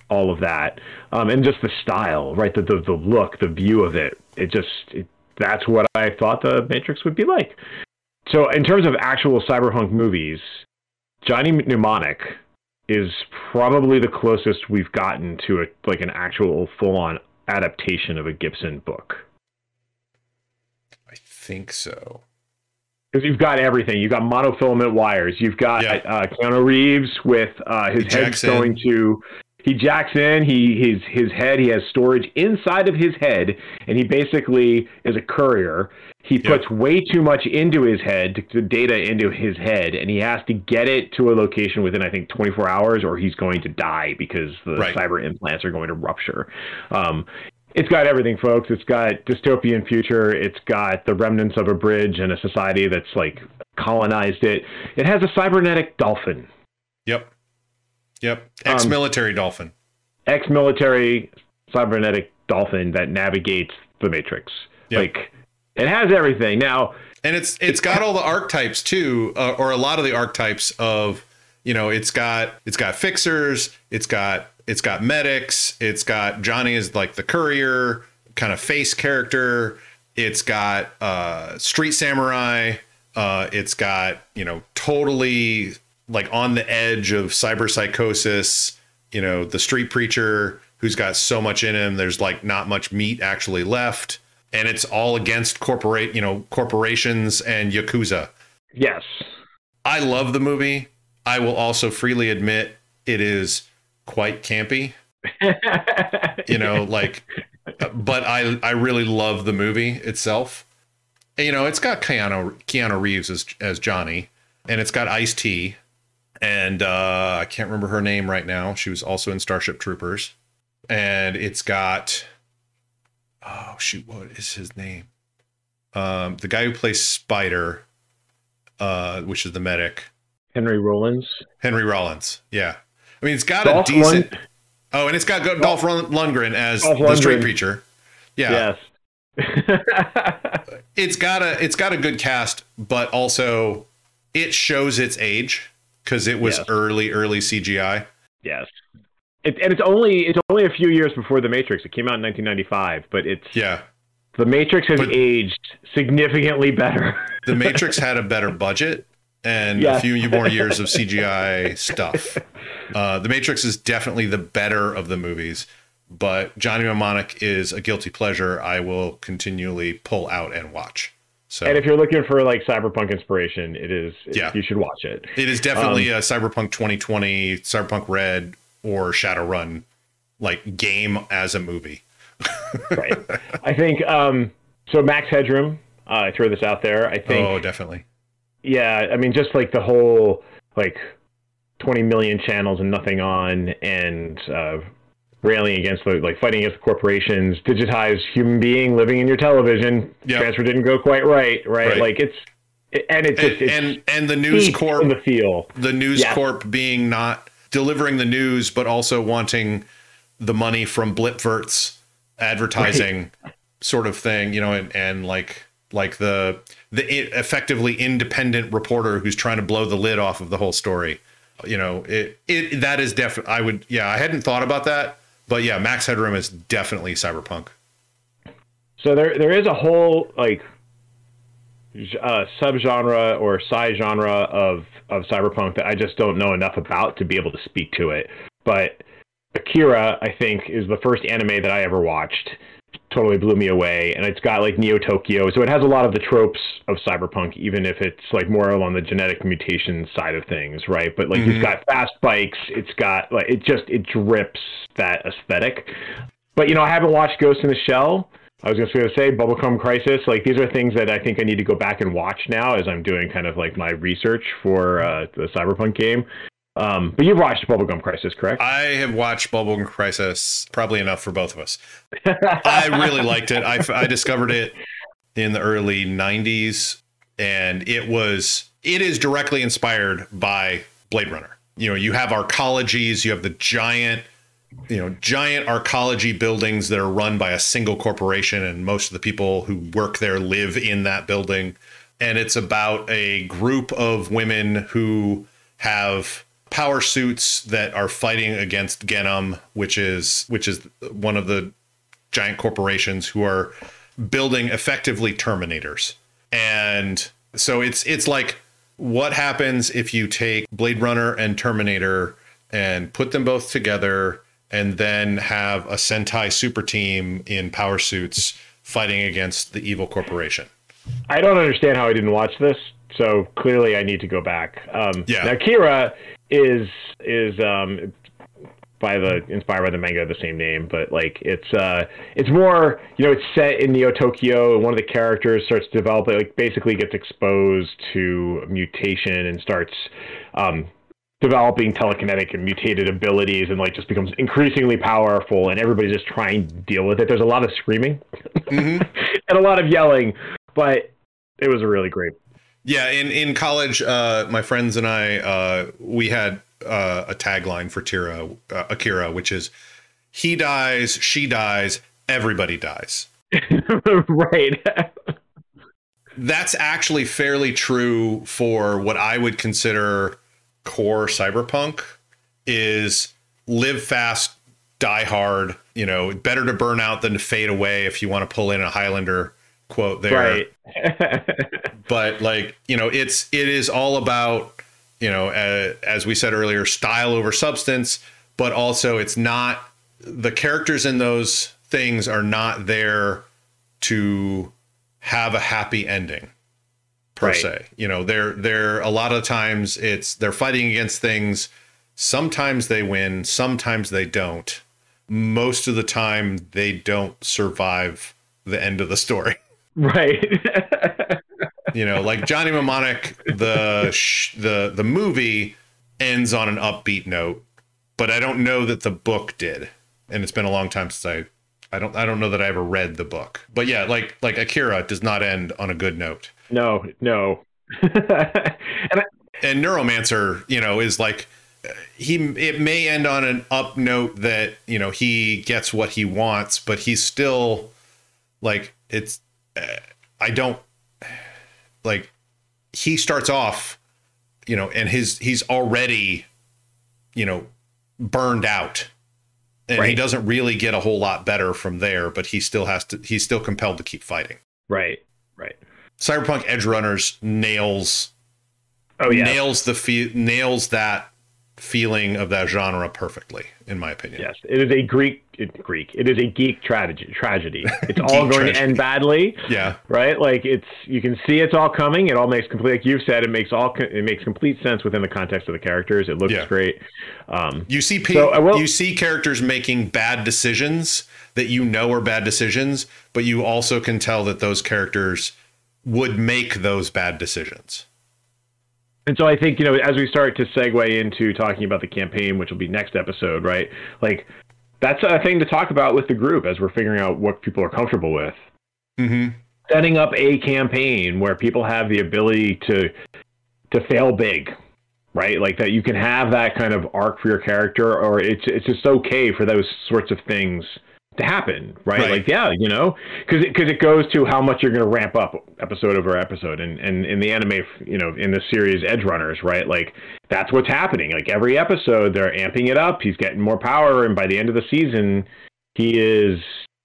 all of that, um, and just the style, right? The, the the look, the view of it. It just it, that's what I thought the Matrix would be like. So, in terms of actual cyberpunk movies, Johnny Mnemonic is probably the closest we've gotten to a like an actual full on adaptation of a Gibson book. I think so. Because you've got everything. You've got monofilament wires. You've got yeah. uh, Keanu Reeves with uh, his head going to he jacks in he his his head he has storage inside of his head and he basically is a courier. He puts yep. way too much into his head the data into his head and he has to get it to a location within i think 24 hours or he's going to die because the right. cyber implants are going to rupture. Um, it's got everything folks. It's got dystopian future. It's got the remnants of a bridge and a society that's like colonized it. It has a cybernetic dolphin. Yep Yep. Ex military um, dolphin. Ex military cybernetic dolphin that navigates the Matrix. Yep. Like it has everything. Now and it's it's got all the archetypes too, uh, or a lot of the archetypes of you know, it's got it's got fixers, it's got it's got medics, it's got Johnny is like the courier kind of face character. It's got uh, street samurai. Uh, it's got you know totally like on the edge of cyber psychosis, you know, the street preacher who's got so much in him, there's like not much meat actually left. And it's all against corporate, you know, corporations and Yakuza. Yes. I love the movie. I will also freely admit it is quite campy. you know, like but I I really love the movie itself. You know, it's got Keanu Keanu Reeves as as Johnny, and it's got Ice T, and uh, I can't remember her name right now. She was also in Starship Troopers, and it's got oh shoot, what is his name? Um, the guy who plays Spider, uh, which is the medic, Henry Rollins. Henry Rollins, yeah. I mean, it's got Dolph a decent. Lund- oh, and it's got Dolph, Dolph Lundgren as Dolph the Lundgren. street preacher. Yeah. Yes. it's got a it's got a good cast, but also it shows its age because it was yes. early, early CGI. Yes, it, and it's only it's only a few years before the Matrix. It came out in 1995, but it's yeah, The Matrix has But- aged significantly better. The Matrix had a better budget and Yes. a few more years of CGI stuff. Uh, the Matrix is definitely the better of the movies, but Johnny Mnemonic is a guilty pleasure I will continually pull out and watch. So and if you're looking for like cyberpunk inspiration, it is. Yeah. You should watch it. it is definitely a Cyberpunk 2020, Cyberpunk Red, or Shadowrun like game as a movie. right. I think um, so. Max Headroom. Uh, I throw this out there. I think. Oh, definitely. Yeah. I mean, just like the whole like 20 million channels and nothing on, and uh, railing against the like fighting against the corporations, digitized human being living in your television. Yeah. Transfer didn't go quite right. Right. Right. Like it's. It, and it's And, just it's and and the News Corp the feel. the News Yeah. Corp being not delivering the news, but also wanting the money from Blipverts advertising sort of thing, you know, and, and like like the the effectively independent reporter who's trying to blow the lid off of the whole story. You know, it it that is definitely I would yeah, I hadn't thought about that, but yeah, Max Headroom is definitely cyberpunk. So there there is a whole like uh, subgenre or side genre of of cyberpunk that I just don't know enough about to be able to speak to it. But Akira, I think, is the first anime that I ever watched. Totally blew me away, and it's got like Neo Tokyo, so it has a lot of the tropes of cyberpunk, even if it's like more along the genetic mutation side of things, right? But like Mhm. it's got fast bikes, it's got like it just it drips that aesthetic. But you know, I haven't watched Ghost in the Shell. I was just going to say Bubblegum Crisis. Like these are things that I think I need to go back and watch now as I'm doing kind of like my research for uh, the Cyberpunk game. Um, but you've watched Bubblegum Crisis, correct? I have watched Bubblegum Crisis probably enough for both of us. I really liked it. I, I discovered it in the early 90s and it was it is directly inspired by Blade Runner. You know, you have arcologies, you have the giant you know, giant arcology buildings that are run by a single corporation and most of the people who work there live in that building and it's about a group of women who have power suits that are fighting against Genom, which is which is one of the giant corporations who are building effectively terminators. And so it's it's like what happens if you take Blade Runner and Terminator and put them both together and then have a Sentai super team in power suits fighting against the evil corporation. I don't understand how I didn't watch this, so clearly I need to go back. Um, Yeah. Now Kira is is um, by the inspired by the manga of the same name, but like it's uh it's more you know it's set in Neo Tokyo. One of the characters starts to develop like basically gets exposed to mutation and starts um, developing telekinetic and mutated abilities and like just becomes increasingly powerful and everybody's just trying to deal with it. There's a lot of screaming Mhm. and a lot of yelling, but it was a really great. Yeah, in in college, uh, my friends and I, uh, we had uh, a tagline for Tira, uh, Akira, which is "He dies, she dies, everybody dies." right. That's actually fairly true for what I would consider core cyberpunk. Is live fast, die hard. You know, better to burn out than to fade away. If you want to pull in a Highlander quote there, right. but like you know it's it is all about you know uh, as we said earlier style over substance but also it's not the characters in those things are not there to have a happy ending per Right. se. You know they're they're a lot of times it's they're fighting against things. Sometimes they win sometimes they don't. Most of the time they don't survive the end of the story right. you know like johnny mnemonic the sh- the the movie ends on an upbeat note but i don't know that the book did and it's been a long time since i i don't i don't know that i ever read the book but yeah like like akira does not end on a good note no, no. and I, and neuromancer you know is like he it may end on an up note that you know he gets what he wants but he's still like it's i don't like he starts off you know and his he's already you know burned out and Right. he doesn't really get a whole lot better from there. But he still has to. He's still compelled to keep fighting. Right. Right. Cyberpunk Edge Runners nails Oh yeah. nails the fe- nails that feeling of that genre perfectly, in my opinion. Yes, it is a Greek it, Greek. It is a geek tragedy. Tragedy. It's all going to end badly, Yeah. right? Like it's you can see it's all coming. It all makes complete. Like you've said, it makes all it makes complete sense within the context of the characters. It looks Yeah. great. Um, You see, pe- So, will- you see characters making bad decisions that you know are bad decisions, but you also can tell that those characters would make those bad decisions. And so I think, you know, as we start to segue into talking about the campaign, which will be next episode, right? Like, that's a thing to talk about with the group as we're figuring out what people are comfortable with. Mm-hmm. Setting up a campaign where people have the ability to to fail big, right? Like that you can have that kind of arc for your character, or it's it's just okay for those sorts of things to happen, right? Right. Like, yeah, you know, because because it, goes to how much you're going to ramp up episode over episode, and and in the anime, you know, in the series Edge Runners, right? Like that's what's happening. Like every episode, they're amping it up. He's getting more power, and by the end of the season, he is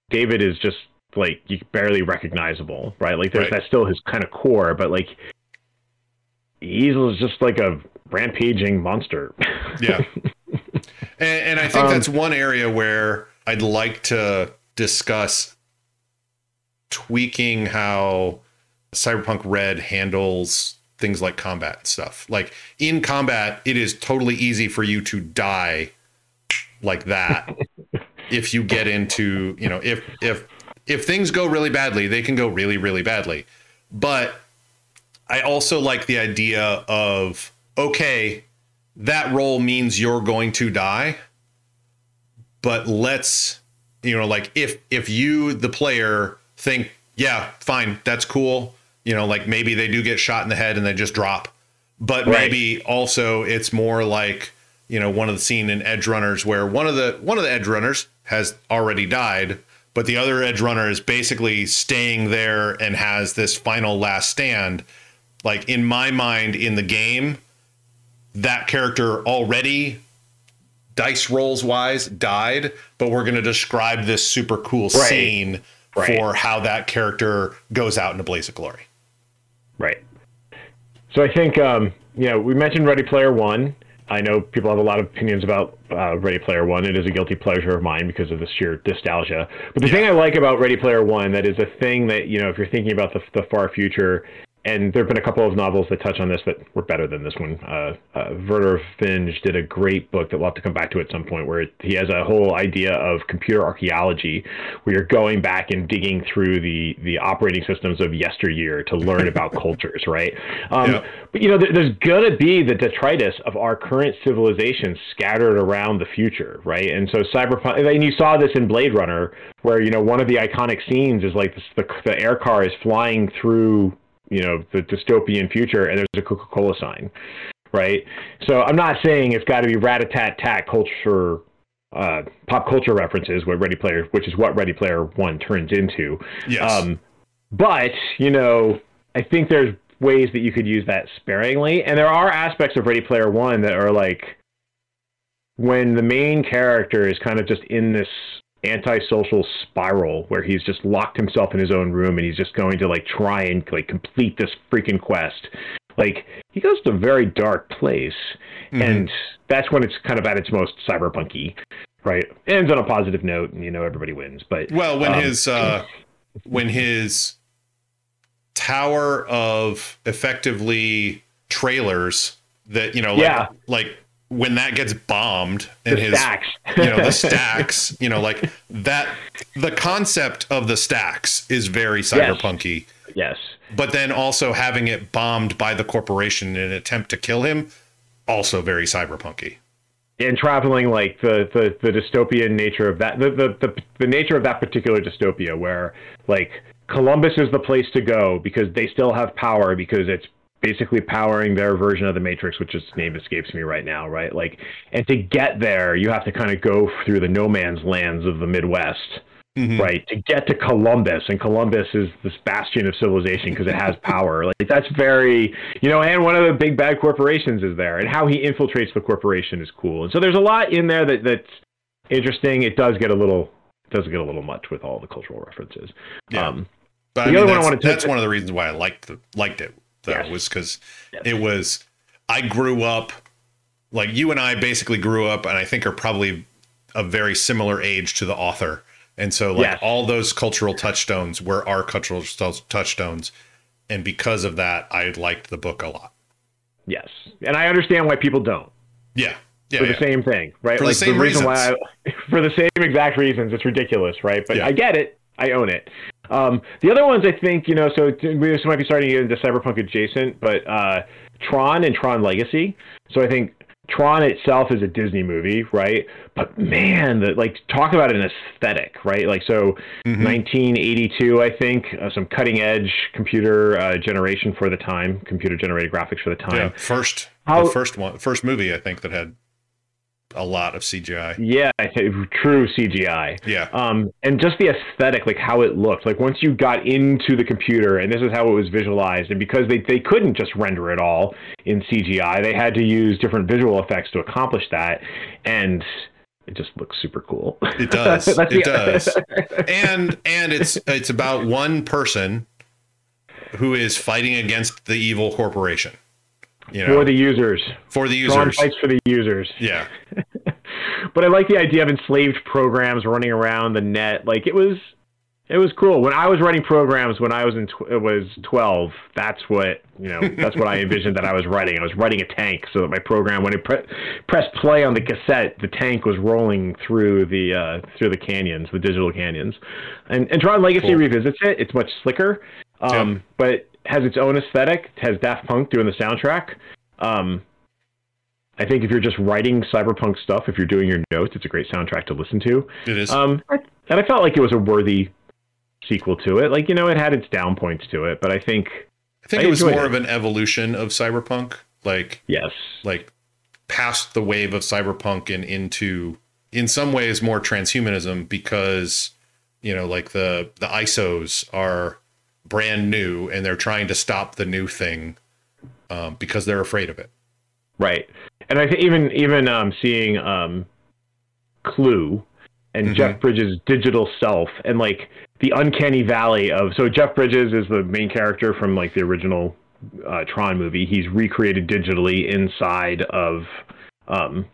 David is just like you barely recognizable, right? Like there's Right. that's still his kind of core, but like he's just like a rampaging monster. Yeah. And, and I think Um, that's one area where I'd like to discuss tweaking how Cyberpunk Red handles things like combat and stuff. Like in combat, it is totally easy for you to die like that if you get into, you know, if if if things go really badly, they can go really really badly. But I also like the idea of okay, that role means you're going to die but let's you know like if if you the player think yeah fine that's cool you know like maybe they do get shot in the head and they just drop but Right. maybe also it's more like you know one of the scene in edge runners where one of the one of the edge runners has already died but the other edge runner is basically staying there and has this final last stand like in my mind in the game that character already dice rolls wise died but we're going to describe this super cool Right. scene Right. for how that character goes out in a blaze of glory Right. So I think, um, you know, we mentioned Ready Player One. I know people have a lot of opinions about uh, Ready Player One. It is a guilty pleasure of mine because of the sheer nostalgia. But the thing I like about Ready Player One that is a thing that you know, if you're thinking about the, the far future, and there have been a couple of novels that touch on this that were better than this one. Uh, uh, Vernor Vinge did a great book that we'll have to come back to at some point, where he has a whole idea of computer archaeology, where you're going back and digging through the the operating systems of yesteryear to learn about cultures, right? Um, Yeah. But you know, there, there's gonna be the detritus of our current civilization scattered around the future, right? And so cyberpunk, and you saw this in Blade Runner, where you know one of the iconic scenes is like this, the the air car is flying through you know the dystopian future, and there's a Coca-Cola sign, right? So I'm not saying it's got to be rat-a-tat-tat culture. Uh, pop culture references, what Ready Player, which is what Ready Player One turns into. yes Um, but you know, I think there's ways that you could use that sparingly, and there are aspects of Ready Player One that are like when the main character is kind of just in this antisocial spiral where he's just locked himself in his own room and he's just going to like try and like complete this freaking quest. Like he goes to a very dark place, Mhm. and that's when it's kind of at its most cyberpunky, right? Ends on a positive note, and you know everybody wins. But Well, when Um, his uh, when his tower of effectively trailers that you know, like, Yeah. like when that gets bombed and the his stacks, you know the stacks, you know, like that. The concept of the stacks is very cyberpunky, yes. but then also having it bombed by the corporation in an attempt to kill him, also very cyberpunky. and traveling like the, the the dystopian nature of that the, the the the nature of that particular dystopia where like Columbus is the place to go because they still have power because it's basically powering their version of the matrix which its name escapes me right now right like and to get there you have to kind of go through the no man's lands of the midwest Mhm. right to get to columbus and columbus is this bastion of civilization because it has power like that's very you know and one of the big bad corporations is there and how he infiltrates the corporation is cool and so there's a lot in there that that's interesting. It does get a little it does get a little much with all the cultural references. Yeah. Um, But The I mean, other one I that's, wanted to- that's one of the reasons why I liked the, liked it though Yes. was because Yes. it was I grew up like you and I basically grew up and I think are probably a very similar age to the author. And so like Yes. all those cultural touchstones were our cultural tou- touchstones. And because of that, I liked the book a lot. yes, and I understand why people don't. Yeah. Yeah. for yeah. the same thing, right? For the same reason why I, for the same exact reasons, it's ridiculous, right? But Yeah. I get it. I own it. Um, the other ones, I think, you know, so we this might be starting to get into cyberpunk adjacent, but uh, Tron and Tron Legacy. So I think Tron itself is a Disney movie, right? But man, the, like talk about an aesthetic, right? Like so, Mhm. 1982, I think, uh, some cutting edge computer uh, generation for the time, computer generated graphics for the time. Yeah. First, How- the first one, first movie I think that had a lot of CGI. Yeah, true CGI. Yeah. Um, and just the aesthetic, like how it looked. Like once you got into the computer, and this is how it was visualized, and because they, they couldn't just render it all in CGI, they had to use different visual effects to accomplish that, and it just looks super cool. It does. It the- does. And and it's it's about one person who is fighting against the evil corporation. You know, For the users, for the users. fights for the users. Yeah. but I like the idea of enslaved programs running around the net. Like it was, it was cool. When I was writing programs when I was in tw- it was twelve, that's what you know. That's what I envisioned that I was writing. I was writing a tank so that my program, when it pre- pressed play on the cassette, the tank was rolling through the uh, through the canyons, the digital canyons. And and Tron Legacy Cool. revisits it. It's much slicker, um, but has its own aesthetic. It has Daft Punk doing the soundtrack. Um, I think if you're just writing cyberpunk stuff, if you're doing your notes, it's a great soundtrack to listen to. It is. Um, and I felt like it was a worthy sequel to it. Like you know, it had its down points to it, but I think I think I it was more it. of an evolution of cyberpunk. Like yes, like past the wave of cyberpunk and into in some ways more transhumanism because you know like the the isos are brand new and they're trying to stop the new thing um, because they're afraid of it right. And I think even even um, seeing um, CLU and Mhm. Jeff Bridges' digital self and like the uncanny valley of so Jeff Bridges is the main character from like the original uh, Tron movie. He's recreated digitally inside of um,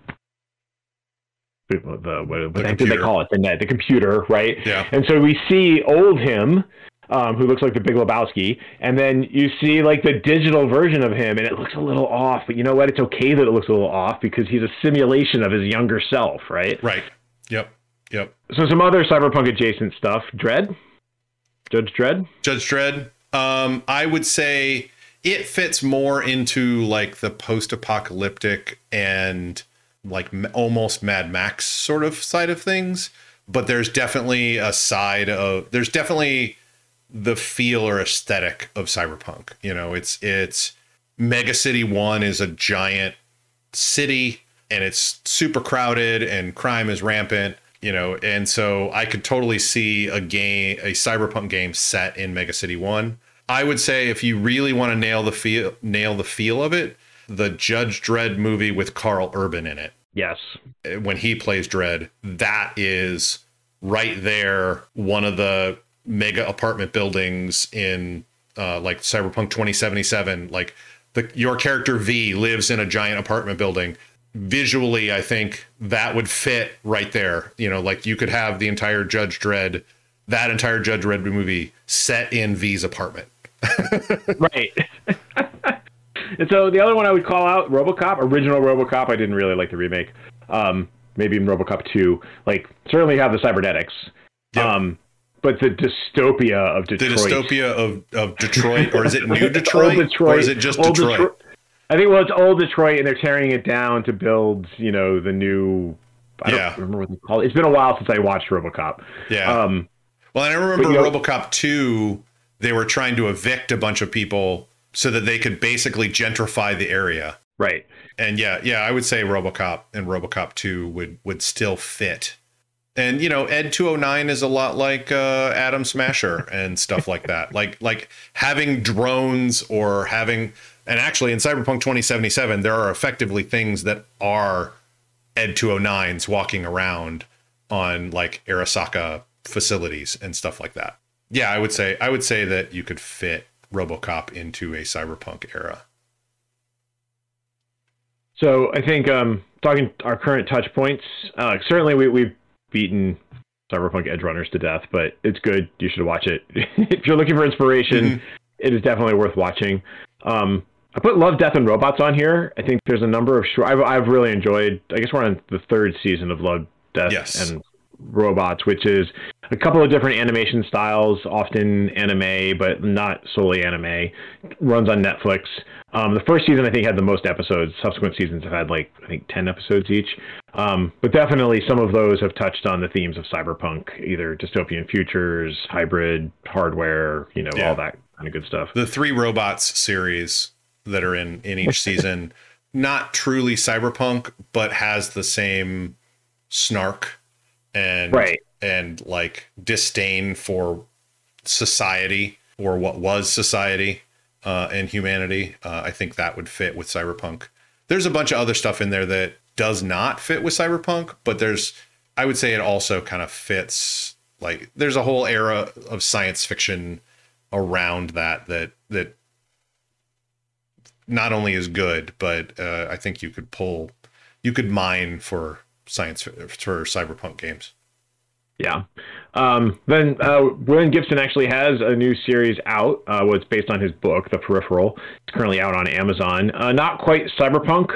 the what, what the heck did they call it? The net, the computer, right? yeah And so we see old him, um, who looks like the Big Lebowski, and then you see like the digital version of him, and it looks a little off. But you know what? It's okay that it looks a little off because he's a simulation of his younger self, right? right yep yep So some other cyberpunk adjacent stuff. Dredd, Judge Dredd. judge dredd um, i would say it fits more into like the post-apocalyptic and like m- almost mad max sort of side of things but there's definitely a side of there's definitely the feel or aesthetic of cyberpunk you know it's it's mega city one is a giant city and it's super crowded and crime is rampant you know and so i could totally see a game a cyberpunk game set in mega city 1 i would say if you really want to nail the feel nail the feel of it the judge dredd movie with karl urban in it Yes. when he plays Dredd, that is right there one of the mega apartment buildings in uh, like Cyberpunk 2077. Like the your character V lives in a giant apartment building. Visually, I think that would fit right there. You know, like you could have the entire Judge Dredd, that entire Judge Dredd movie set in V's apartment. right. and so the other one I would call out, RoboCop, original RoboCop. I didn't really like the remake. Um, maybe in RoboCop 2. Like certainly have the cybernetics. Yep. Um, but the dystopia of Detroit. The dystopia of, of Detroit, or is it New Old Detroit, or is it just Old Detroit? I think well, it's old Detroit, and they're tearing it down to build, you know, the new. I Yeah. don't remember what they call it. It's been a while since I watched RoboCop. Yeah. Um, Well, and I remember But, you know- RoboCop 2, they were trying to evict a bunch of people so that they could basically gentrify the area. right. And yeah, yeah, I would say RoboCop and RoboCop 2 would would still fit. And you know, Ed 209 is a lot like uh, Adam Smasher and stuff like that. Like like having drones or having and actually in Cyberpunk 2077 there are effectively things that are Ed 209s walking around on like Arasaka facilities and stuff like that. Yeah, I would say I would say that you could fit RoboCop into a cyberpunk era. So I think um, talking our current touch points, uh, certainly we, we've beaten Cyberpunk Edgerunners to death, but it's good. You should watch it. if you're looking for inspiration, mm-hmm. it is definitely worth watching. Um, I put Love, Death, and Robots on here. I think there's a number of short. I've, I've really enjoyed. I guess we're on the third season of Love, Death, yes. and Robots, which is a couple of different animation styles, often anime, but not solely anime. Runs on Netflix. Um, the first season, I think, had the most episodes. Subsequent seasons have had like I think ten episodes each. Um, but definitely, some of those have touched on the themes of cyberpunk, either dystopian futures, hybrid hardware, you know, yeah. all that kind of good stuff. The three robots series that are in in each season, not truly cyberpunk, but has the same snark and right. and like disdain for society or what was society uh, and humanity. Uh, I think that would fit with cyberpunk. There's a bunch of other stuff in there that does not fit with cyberpunk, but there's I would say it also kind of fits. Like there's a whole era of science fiction around that that that not only is good, but uh, I think you could pull, you could mine for science for cyberpunk games. Yeah. Um, then uh, William Gibson actually has a new series out. Uh, was based on his book, The Peripheral. It's currently out on Amazon. Uh, not quite cyberpunk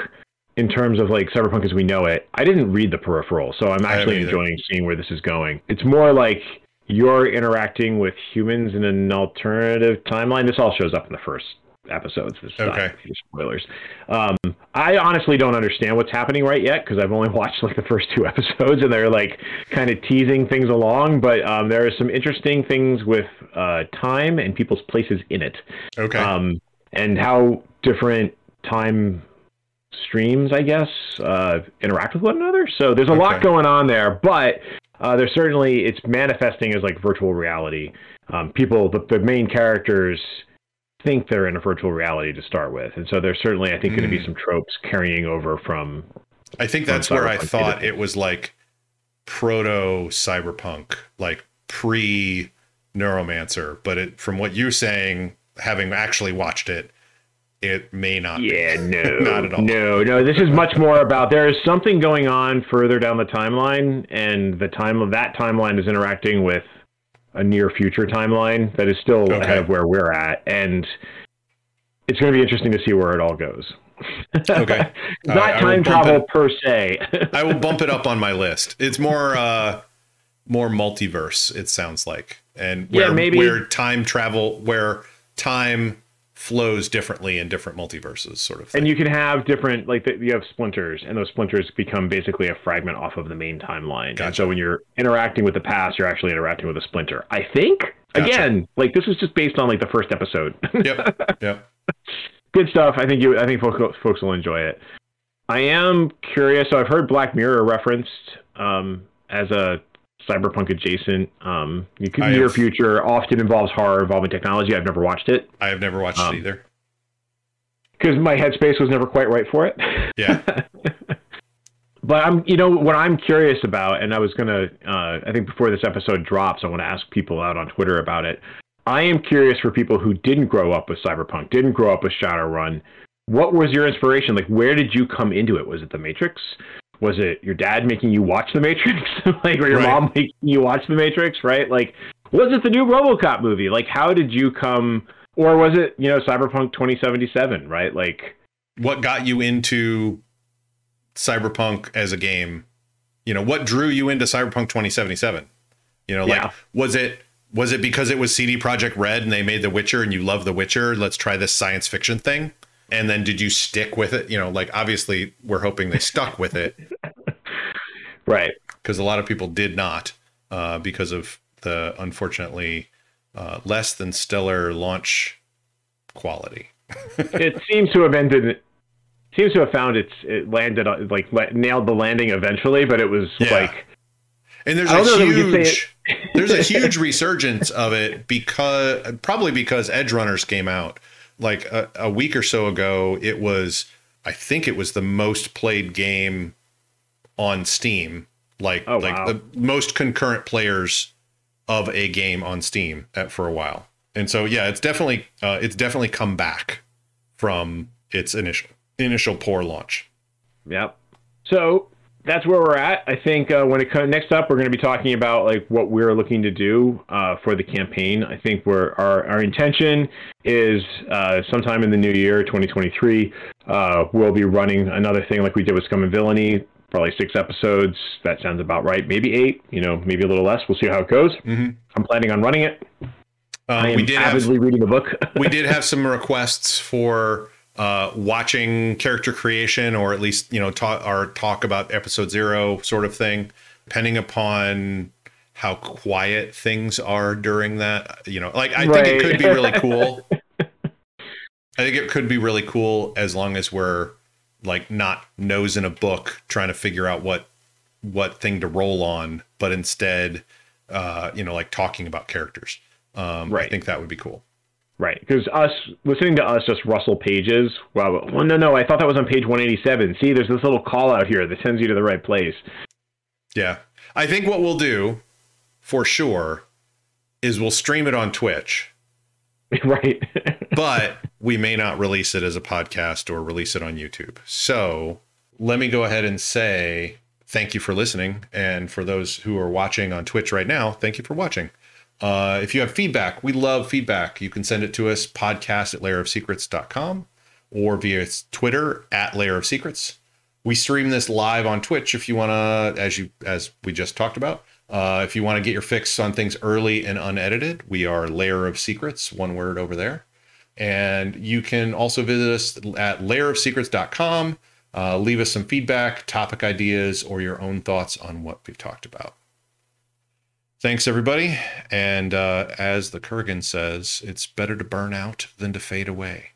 in terms of like cyberpunk as we know it. I didn't read The Peripheral, so I'm actually enjoying seeing where this is going. It's more like you're interacting with humans in an alternative timeline. This all shows up in the first episodes. This okay. spoilers. Um, I honestly don't understand what's happening right yet because I've only watched like the first two episodes and they're like kind of teasing things along. But um, there are some interesting things with uh, time and people's places in it. Okay. Um, and how different time streams, I guess, uh, interact with one another. So there's a okay. lot going on there, but uh, there's certainly it's manifesting as like virtual reality. Um, people, the, the main characters think they're in a virtual reality to start with, and so there's certainly I think mm. going to be some tropes carrying over from. I think that's where I thought it was like proto cyberpunk, like pre Neuromancer, but it, from what you're saying, having actually watched it, it may not. Yeah, be. no, not at all. No, no. This is much more about there is something going on further down the timeline, and the time of that timeline is interacting with a near future timeline that is still okay. ahead of where we're at, and it's going to be interesting to see where it all goes. okay, not time travel it, per se. I will bump it up on my list. It's more uh, more multiverse. It sounds like, and where, yeah, maybe where time travel, where time flows differently in different multiverses, sort of. Thing. And you can have different, like the, you have splinters, and those splinters become basically a fragment off of the main timeline. Gotcha. And so when you're interacting with the past, you're actually interacting with a splinter. I think. Gotcha. Again, like this is just based on like the first episode. yep. Yep. Good stuff. I think you. I think folks, folks will enjoy it. I am curious. So I've heard Black Mirror referenced um, as a cyberpunk adjacent. Um, you could near future often involves horror involving technology. I've never watched it. I have never watched um, it either. Because my headspace was never quite right for it. Yeah. but I'm, you know, what I'm curious about, and I was gonna, uh, I think before this episode drops, I want to ask people out on Twitter about it. I am curious for people who didn't grow up with Cyberpunk, didn't grow up with Shadowrun. What was your inspiration? Like, where did you come into it? Was it The Matrix? Was it your dad making you watch The Matrix, like, or your right. mom making you watch The Matrix, right? Like, was it the new RoboCop movie? Like, how did you come, or was it you know Cyberpunk 2077, right? Like, what got you into Cyberpunk as a game? You know, what drew you into Cyberpunk 2077? You know, like, yeah. was it was it because it was CD Projekt Red and they made The Witcher and you love The Witcher? Let's try this science fiction thing and then did you stick with it? You know like obviously we're hoping they stuck with it. Right. Because a lot of people did not uh, because of the unfortunately uh, less than stellar launch quality. It seems to have ended seems to have found its it landed on like nailed the landing eventually but it was yeah. like and there's a huge there's a huge resurgence of it because probably because edgerunners came out like a, a week or so ago, it was I think it was the most played game on Steam like Oh, like wow. the most concurrent players of a game on Steam at, for a while. And so yeah, it's definitely uh, it's definitely come back from its initial initial poor launch. Yep. So that's where we're at. I think uh, when it comes next up, we're going to be talking about like what we're looking to do uh, for the campaign. I think we're our our intention is uh, sometime in the new year, 2023, uh, we'll be running another thing like we did with Scum and Villainy. Probably six episodes. That sounds about right. Maybe eight. You know, maybe a little less. We'll see how it goes. Mhm. I'm planning on running it. I Uh, am we did have reading the book. we did have some requests for uh, watching character creation or at least you know talk or talk about episode zero sort of thing depending upon how quiet things are during that you know like i think it could be really cool. I think it could be really cool as long as we're like not nose in a book trying to figure out what what thing to roll on but instead uh you know like talking about characters. Um i think that would be cool Right, because us listening to us just rustle pages. Well, well, no, no, I thought that was on page 187. See, there's this little call out here that sends you to the right place. Yeah. I think what we'll do for sure is we'll stream it on Twitch, right. but we may not release it as a podcast or release it on YouTube. So let me go ahead and say thank you for listening. And for those who are watching on Twitch right now, thank you for watching. Uh, if you have feedback, we love feedback. You can send it to us podcast at layerofsecrets.com or via Twitter at layer of secrets. We stream this live on Twitch if you want to, as you as we just talked about. Uh, if you want to get your fix on things early and unedited, we are Layer of Secrets, one word over there. And you can also visit us at layerofsecrets.com. Uh, leave us some feedback, topic ideas, or your own thoughts on what we've talked about. Thanks, everybody. And uh, as the Kurgan says, it's better to burn out than to fade away.